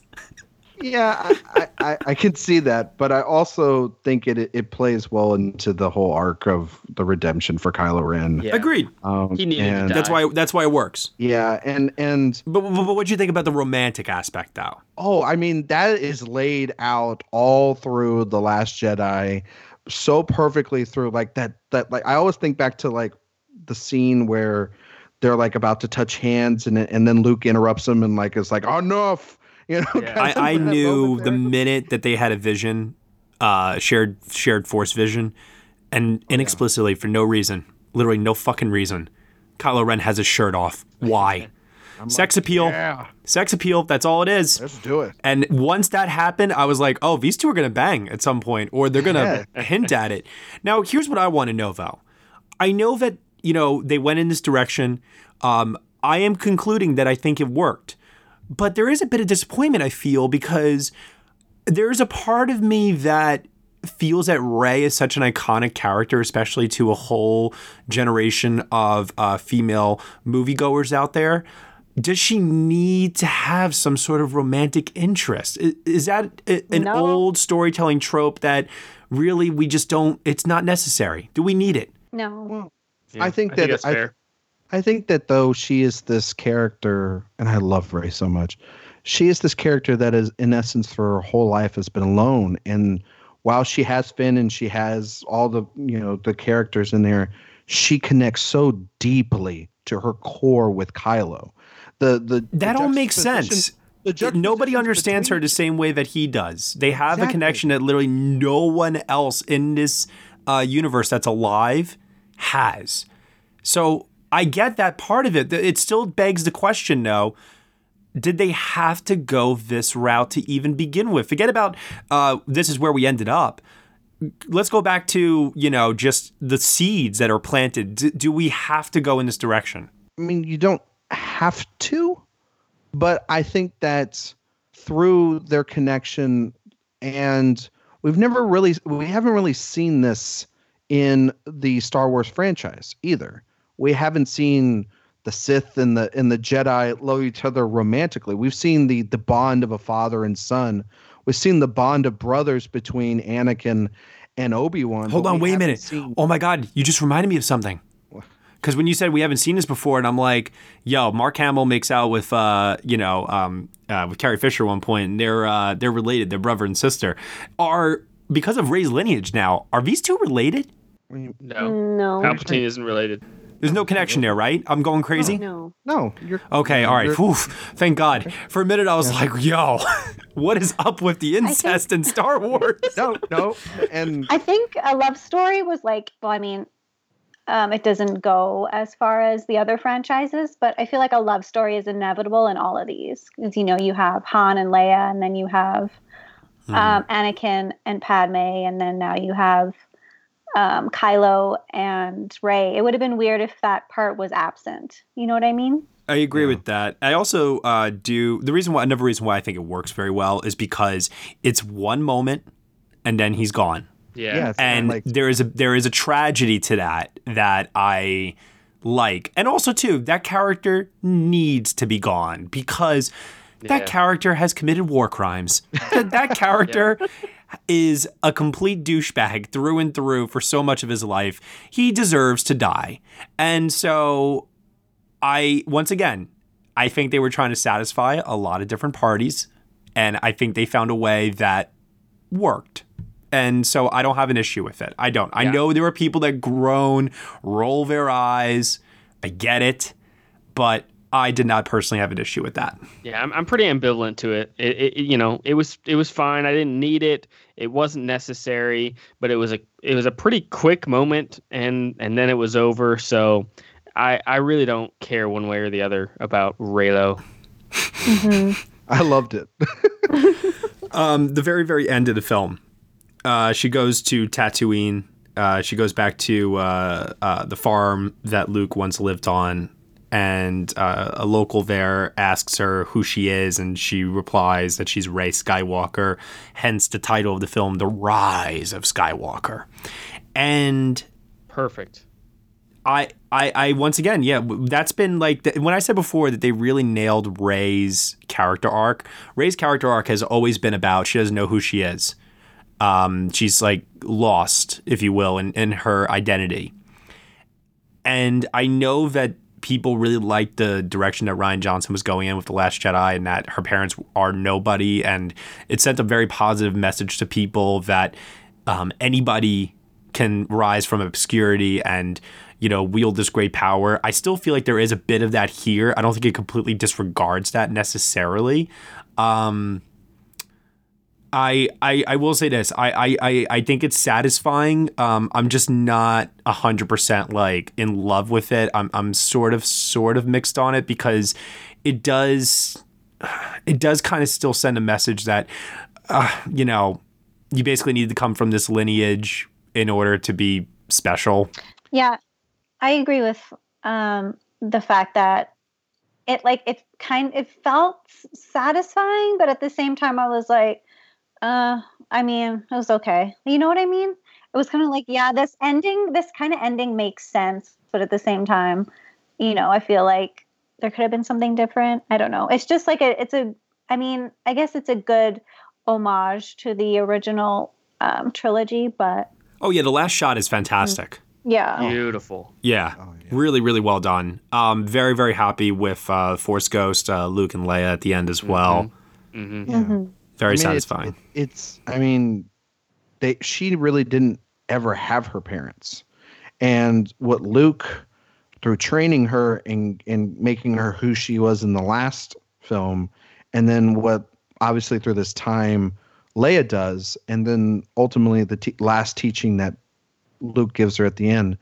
Yeah, I, I, I, I can see that, but I also think it it plays well into the whole arc of the redemption for Kylo Ren. Yeah. Agreed. Um, He needed to and- die. That's why that's why it works. Yeah, and and But, but, but what do you think about the romantic aspect, though? oh, I mean that is laid out all through the Last Jedi, so perfectly through like that that like I always think back to like the scene where they're like about to touch hands and and then Luke interrupts them and like is like enough, you know. Yeah. I, I knew the minute that they had a vision, uh, shared shared force vision, and inexplicably for no reason, literally no fucking reason, Kylo Ren has his shirt off. Why? Sex appeal. Yeah, Sex appeal. That's all it is. let's do it. And once that happened, I was like, oh, these two are going to bang at some point, or they're going to hint at it. Now, here's what I want to know, though. I know that, you know, they went in this direction. Um, I am concluding that I think it worked. But there is a bit of disappointment, I feel, because there's a part of me that feels that Rey is such an iconic character, especially to a whole generation of uh, female moviegoers out there. Does she need to have some sort of romantic interest? I- Is that a- an No. old storytelling trope that really we just don't? It's not necessary. Do we need it? No. Yeah, I think that that's I- fair. I think that though she is this character, and I love Rey so much. She is this character that is, in essence, for her whole life has been alone. And while she has Finn and she has all the you know the characters in there, she connects so deeply to her core with Kylo. The the the That all makes sense. the Nobody understands her the same way that he does. They have a connection that literally no one else in this uh, universe that's alive has. So I get that part of it. It still begs the question, though. Did they have to go this route to even begin with? Forget about uh, this is where we ended up. Let's go back to you know just the seeds that are planted. D- do we have to go in this direction? I mean, you don't have to, but I think that through their connection, and we've never really, we haven't really seen this in the Star Wars franchise either. We haven't seen the Sith and the and the Jedi love each other romantically. We've seen the the bond of a father and son. We've seen the bond of brothers between Anakin and Obi Wan. Hold on, wait a minute. Oh my God, you just reminded me of something. Because when you said we haven't seen this before, and I'm like, yo, Mark Hamill makes out with, uh, you know, um, uh, with Carrie Fisher at one point, and they're uh, they're related, they're brother and sister. Are because of Rey's lineage now, are these two related? No, No. Palpatine isn't related. There's no connection there, right? I'm going crazy. No. No, you're Okay, all right. You're- Whew, thank God. For a minute, I was like, yo, what is up with the incest in Star Wars? no, no, and I think a love story was like, well, I mean, um, it doesn't go as far as the other franchises, but I feel like a love story is inevitable in all of these. Because, you know, you have Han and Leia, and then you have um, Anakin and Padme, and then now you have um, Kylo and Rey. It would have been weird if that part was absent. You know what I mean? I agree with that. I also uh, do the reason why another reason why I think it works very well is because it's one moment and then he's gone. Yeah. yeah, and like there is a there is a tragedy to that that I like, and also too that character needs to be gone because that Yeah. character has committed war crimes. that, that character is a complete douchebag through and through for so much of his life. He deserves to die, and so I once again I think they were trying to satisfy a lot of different parties, and I think they found a way that worked. And so I don't have an issue with it. I don't. I Yeah. know there are people that groan, roll their eyes. I get it, but I did not personally have an issue with that. Yeah, I'm, I'm pretty ambivalent to it. It, it. You know, it was it was fine. I didn't need it. It wasn't necessary, but it was a it was a pretty quick moment, and and then it was over. So, I I really don't care one way or the other about Reylo. I loved it. Um, the very very end of the film, uh, she goes to Tatooine. Uh, she goes back to uh, uh, the farm that Luke once lived on, and uh, a local there asks her who she is, and she replies that she's Rey Skywalker. Hence the title of the film, "The Rise of Skywalker." and Perfect. I, I, I once again, yeah, that's been like the, when I said before that they really nailed Rey's character arc. Rey's character arc has always been about she doesn't know who she is. Um, she's like lost, if you will, in, in her identity. And I know that people really liked the direction that Rian Johnson was going in with The Last Jedi and that her parents are nobody. And it sent a very positive message to people that um, anybody can rise from obscurity and, you know, wield this great power. I still feel like there is a bit of that here. I don't think it completely disregards that necessarily. Um, I, I I will say this. I I, I, think it's satisfying. Um, I'm just not hundred percent like in love with it. I'm I'm sort of sort of mixed on it because it does it does kind of still send a message that uh, you know you basically need to come from this lineage in order to be special. Yeah, I agree with um, the fact that it like it kind it felt satisfying, but at the same time, I was like, uh, I mean, it was okay. You know what I mean? It was kind of like, yeah, this ending, this kind of ending makes sense, but at the same time, you know, I feel like there could have been something different. I don't know. It's just like a, it's a, I mean, I guess it's a good homage to the original um, trilogy, but Oh yeah, the last shot is fantastic. yeah. Beautiful. Yeah. Really, really well done. Um, very, very happy with uh, Force Ghost, uh, Luke and Leia at the end as well. Mm-hmm. Yeah. Mhm. Very I mean, satisfying. It, it's, I mean, they she really didn't ever have her parents, and what Luke, through training her and and making her who she was in the last film, and then what obviously through this time Leia does, and then ultimately the te- last teaching that Luke gives her at the end.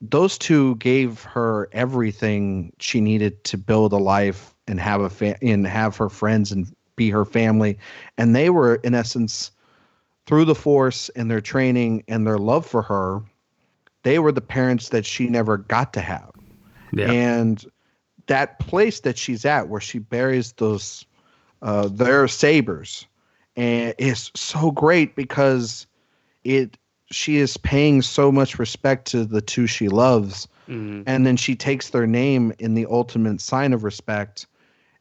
Those two gave her everything she needed to build a life and have a fa- and have her friends and be her family, and they were in essence through the force and their training and their love for her, they were the parents that she never got to have. Yeah. And that place that she's at where she buries those uh their sabers and is so great because it she is paying so much respect to the two she loves Mhm. and then she takes their name in the ultimate sign of respect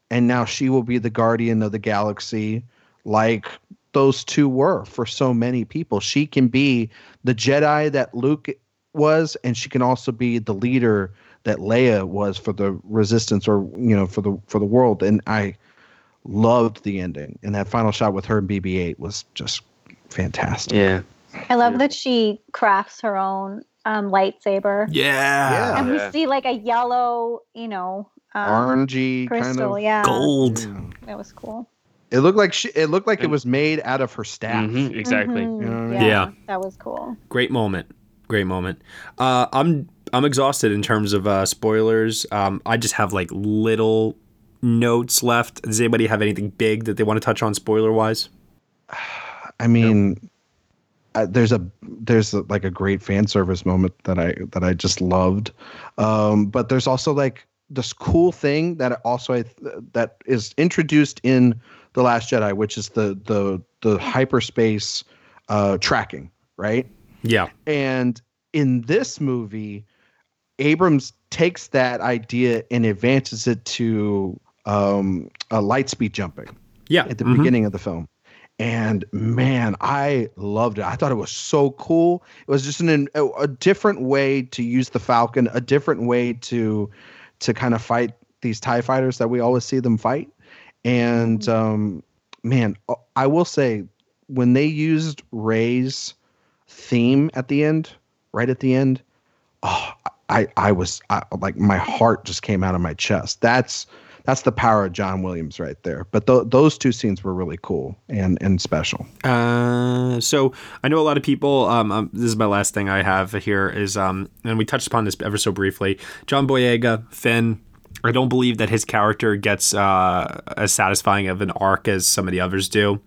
and now she will be the guardian of the galaxy like those two were for so many people she can be the jedi that luke was and she can also be the leader that leia was for the resistance or you know for the for the world and i loved the ending and that final shot with her and bb8 was just fantastic Yeah. I love that she crafts her own um, lightsaber. yeah. And Yeah. we see like a yellow, you know, um, orangey kind crystal. of yeah. Gold. That was cool. it looked like she it looked like it was made out of her staff Mhm, Exactly. Mhm. You know I mean? yeah, Yeah. That was cool. Great moment. Great moment. Uh, I'm I'm exhausted in terms of uh, spoilers. Um, I just have like little notes left. Does anybody have anything big that they want to touch on spoiler wise? I mean, uh, there's a there's a, like a great fan service moment that I that I just loved, um, but there's also like this cool thing that also I that is introduced in the Last Jedi, which is the the the hyperspace uh, tracking, right? Yeah. And in this movie, Abrams takes that idea and advances it to um, a light speed jumping Yeah. at the Mhm. beginning of the film. And man, I loved it. I thought it was so cool. It was just an, a, a different way to use the Falcon, a different way to to kind of fight these Tie fighters that we always see them fight. And um, man, I will say when they used Rey's theme at the end, right at the end, oh, I I was I, like my heart just came out of my chest. That's that's the power of John Williams right there. But th- those two scenes were really cool and and special. Uh, so I know a lot of people. Um, um, this is my last thing I have here is um, and we touched upon this ever so briefly. John Boyega, Finn. I don't believe that his character gets uh, as satisfying of an arc as some of the others do.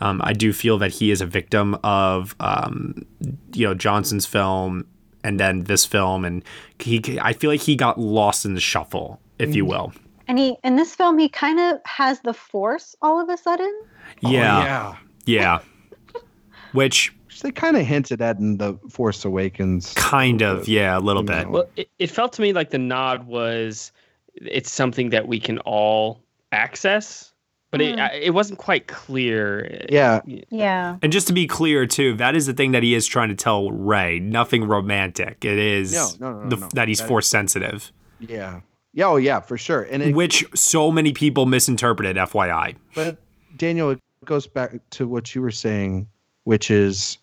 Um, I do feel that he is a victim of um, you know Johnson's film and then this film, and he. I feel like he got lost in the shuffle, if you will. And he in this film he kind of has the force all of a sudden. Yeah, yeah. Which which they kind of hinted at in the Force Awakens. Kind of, yeah, a little bit. know. Well, it, it felt to me like the nod was it's something that we can all access, but it Mm. it wasn't quite clear. Yeah, Yeah. And just to be clear, too, that is the thing that he is trying to tell Rey. Nothing romantic. It is No, no, no, the, no. that he's That- force sensitive, yeah, yeah. Oh, yeah, for sure. And it, which so many people misinterpreted. FYI. But Daniel, it goes back to what you were saying, which is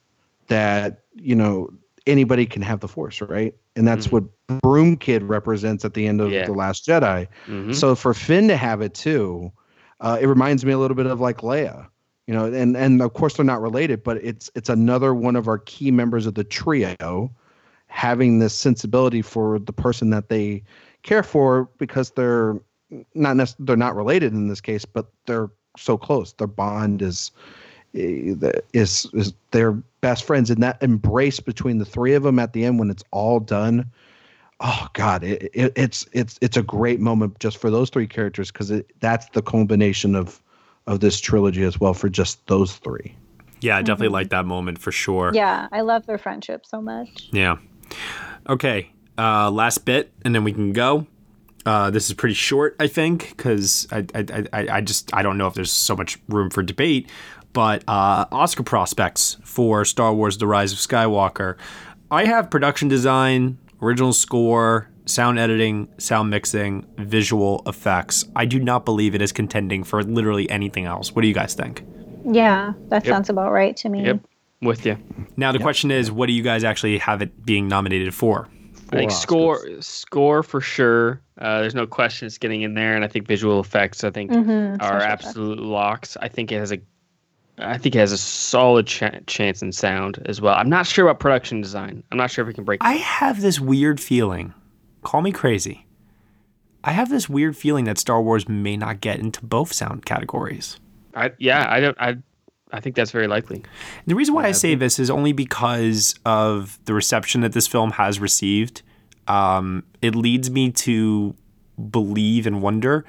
that you know anybody can have the Force, right? And that's what Broom Kid represents at the end of Yeah. the Last Jedi. Mhm. So for Finn to have it too, uh, it reminds me a little bit of like Leia, you know. And and of course they're not related, but it's it's another one of our key members of the trio having this sensibility for the person that they care for because they're not nec- they're not related in this case, but they're so close. Their bond is eh, is is they're best friends, and that embrace between the three of them at the end when it's all done. Oh God, it, it, it's it's it's a great moment just for those three characters because that's the culmination of of this trilogy as well for just those three. Yeah, I definitely like that moment for sure. Yeah. I love their friendship so much. Yeah. Okay. Uh, last bit, and then we can go. Uh, this is pretty short, I think, because I, I, I, I just I don't know if there's so much room for debate. But uh, Oscar prospects for Star Wars: The Rise of Skywalker. I have production design, original score, sound editing, sound mixing, visual effects. I do not believe it is contending for literally anything else. What do you guys think? Yeah. That sounds about right to me. Yep, with you. Now the question is, what do you guys actually have it being nominated for? I think Four score score for sure. Uh, there's no question it's getting in there, and I think visual effects. I think Mhm, are special absolute locks. I think it has a, I think it has a solid ch- chance in sound as well. I'm not sure about production design. I'm not sure if we can break. I have this weird feeling. Call me crazy. I have this weird feeling that Star Wars may not get into both sound categories. I yeah, I don't. I I think that's very likely. The reason why I say this is only because of the reception that this film has received. Um, it leads me to believe and wonder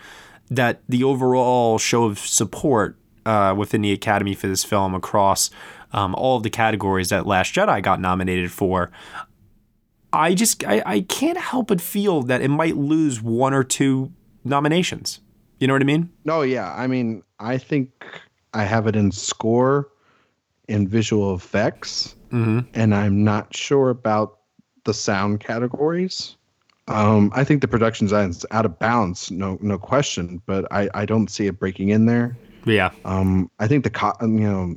that the overall show of support uh, within the Academy for this film across um, all of the categories that Last Jedi got nominated for, I just I, I can't help but feel that it might lose one or two nominations. You know what I mean? No, yeah. I mean, I think I have it in score and visual effects, Mm-hmm. and I'm not sure about the sound categories. Um, I think the production design's out of bounds, no, no question. But I, I don't see it breaking in there. Yeah. Um, I think the co- you know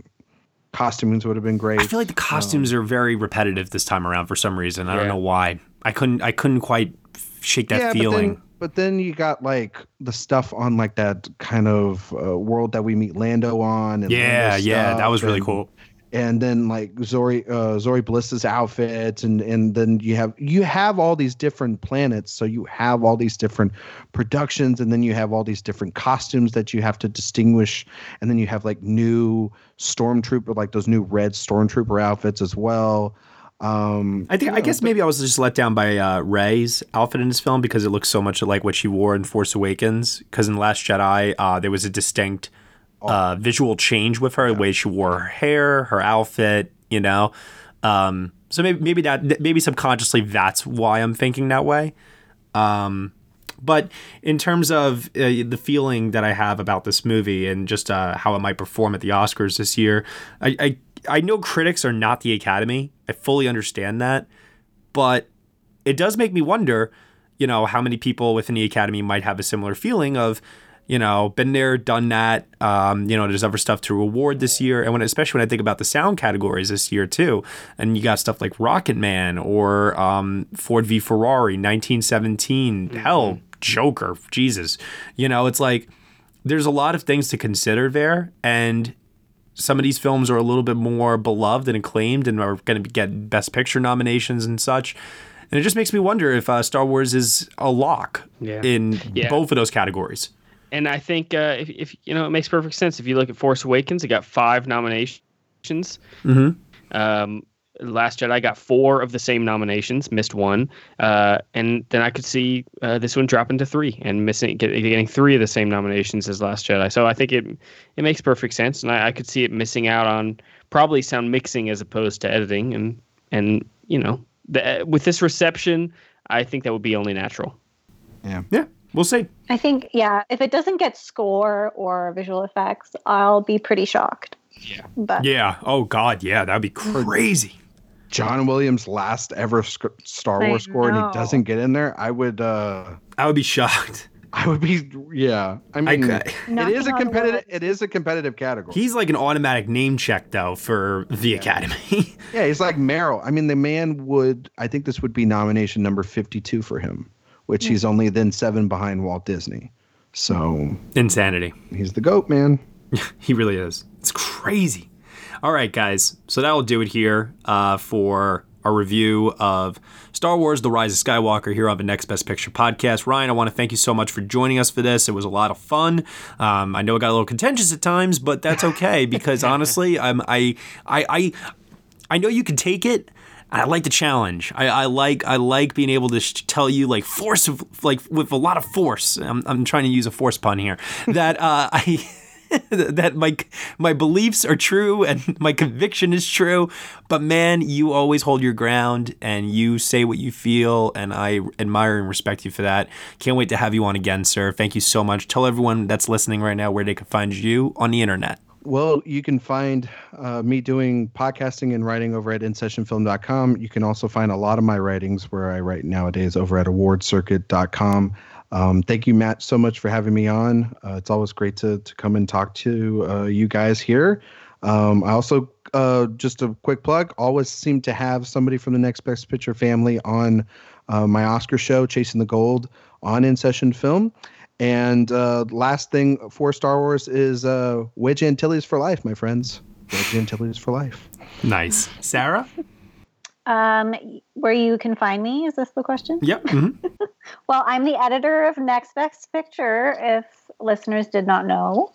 costumings would have been great. I feel like the costumes are very repetitive this time around for some reason. I don't know why. I couldn't I couldn't quite shake that yeah, feeling. But then, you got like the stuff on like that kind of uh, world that we meet Lando on. And yeah, Lando yeah, that was really and- cool. and then like Zorii uh, Zorii Bliss's outfits and and then you have you have all these different planets so you have all these different productions and then you have all these different costumes that you have to distinguish and then you have like new stormtrooper like those new red stormtrooper outfits as well um I think I guess maybe I was just let down by uh, Rey's outfit in this film because it looks so much like what she wore in Force Awakens. Because in Last Jedi, uh, there was a distinct uh, visual change with her, the way she wore her hair, her outfit. You know, um, so maybe maybe that maybe subconsciously that's why I'm thinking that way. Um, but in terms of uh, the feeling that I have about this movie and just uh, how it might perform at the Oscars this year, I, I I know critics are not the Academy. I fully understand that, but it does make me wonder, you know, how many people within the Academy might have a similar feeling of, you know, been there, done that. Um, you know, there's other stuff to reward this year, and when especially when I think about the sound categories this year too, and you got stuff like Rocketman or um, Ford v Ferrari, 1917, hell, Joker, Jesus, you know, it's like there's a lot of things to consider there, and some of these films are a little bit more beloved and acclaimed and are going to get best picture nominations and such and it just makes me wonder if uh, star wars is a lock Yeah. in Yeah. both of those categories And I think uh, if, if you know, it makes perfect sense. If you look at Force Awakens, it got five nominations. Mhm. Um, Last Jedi got four of the same nominations, missed one, uh, and then I could see uh, this one dropping to three and missing get, getting three of the same nominations as Last Jedi. So I think it it makes perfect sense, and I, I could see it missing out on probably sound mixing as opposed to editing, and and you know the, with this reception, I think that would be only natural. Yeah. Yeah, we'll see. I think, yeah, if it doesn't get score or visual effects, I'll be pretty shocked. Yeah. But Yeah. Oh God. Yeah, that'd be crazy. John Williams' last ever sc- Star I Wars score, and he doesn't get in there. I would. uh I would be shocked. I would be. Yeah. I mean, I- it Knocking a competitive. It is a competitive category. He's like an automatic name check though for the Academy. yeah, he's like Meryl. I mean, the man would. I think this would be nomination number fifty-two for him, which he's only then seven behind Walt Disney. So Insanity. he's the goat, man. He really is. It's crazy. All right, guys. So that will do it here uh, for our review of Star Wars The Rise of Skywalker here on the Next Best Picture podcast. Ryan, I want to thank you so much for joining us for this. It was a lot of fun. Um, I know it got a little contentious at times, but that's okay because honestly, I'm, I, I, I, I know you can take it. I like the challenge. I, I like I like being able to sh- tell you like force of like with a lot of force. I'm, I'm trying to use a force pun here. That uh, I that my my beliefs are true and my conviction is true. But man, you always hold your ground and you say what you feel, and I admire and respect you for that. Can't wait to have you on again, sir. Thank you so much. Tell everyone that's listening right now where they can find you on the internet. Well, you can find uh, me doing podcasting and writing over at InSessionFilm.com. You can also find a lot of my writings where I write nowadays over at AwardsCircuit.com. Um, thank you, Matt, so much for having me on. Uh, it's always great to, to come and talk to uh, you guys here. Um, I also, uh, just a quick plug, always seem to have somebody from the Next Best Picture family on uh, my Oscar show, Chasing the Gold, on In Session Film. And uh, last thing for Star Wars is uh, Wedge Antilles for life, my friends. Wedge Antilles for life. Nice, Sara. Um, where you can find me, is this the question? Yep. mhm. Well, I'm the editor of Next Best Picture, if listeners did not know.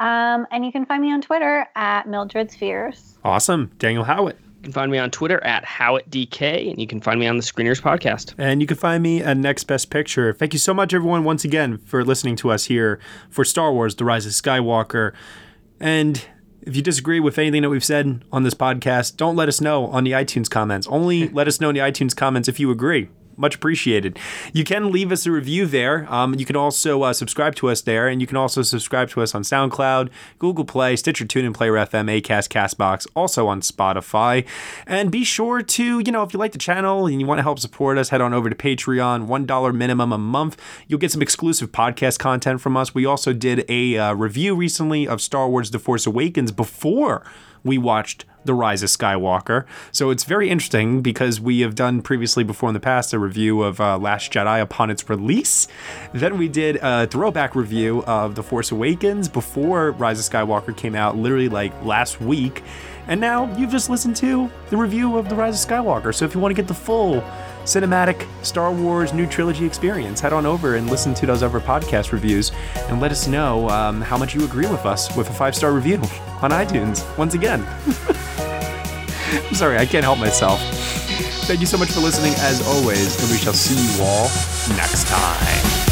Um, and you can find me on Twitter at Mildred Spheres. Awesome, Daniel Howat. You can find me on Twitter at HowatDK, and you can find me on the Screeners Podcast. And you can find me at Next Best Picture. Thank you so much, everyone, once again, for listening to us here for Star Wars The Rise of Skywalker. And if you disagree with anything that we've said on this podcast, don't let us know on the iTunes comments. Only let us know in the iTunes comments if you agree. Much appreciated. You can leave us a review there. Um, you can also uh, subscribe to us there, and you can also subscribe to us on SoundCloud, Google Play, Stitcher, TuneIn, Player FM, Acast, Castbox, also on Spotify. And be sure to, you know, if you like the channel and you want to help support us, head on over to Patreon, $1 minimum a month. You'll get some exclusive podcast content from us. We also did a uh, review recently of Star Wars The Force Awakens before we watched The Rise of Skywalker. So it's very interesting because we have done previously before in the past a review of uh, Last Jedi upon its release. Then we did a throwback review of The Force Awakens before Rise of Skywalker came out, literally like last week. And now you've just listened to the review of The Rise of Skywalker. So if you want to get the full cinematic Star Wars new trilogy experience, head on over and listen to those other podcast reviews and let us know um, how much you agree with us with a five star review on iTunes. Once again, I'm sorry, I can't help myself. Thank you so much for listening, as always, and we shall see you all next time.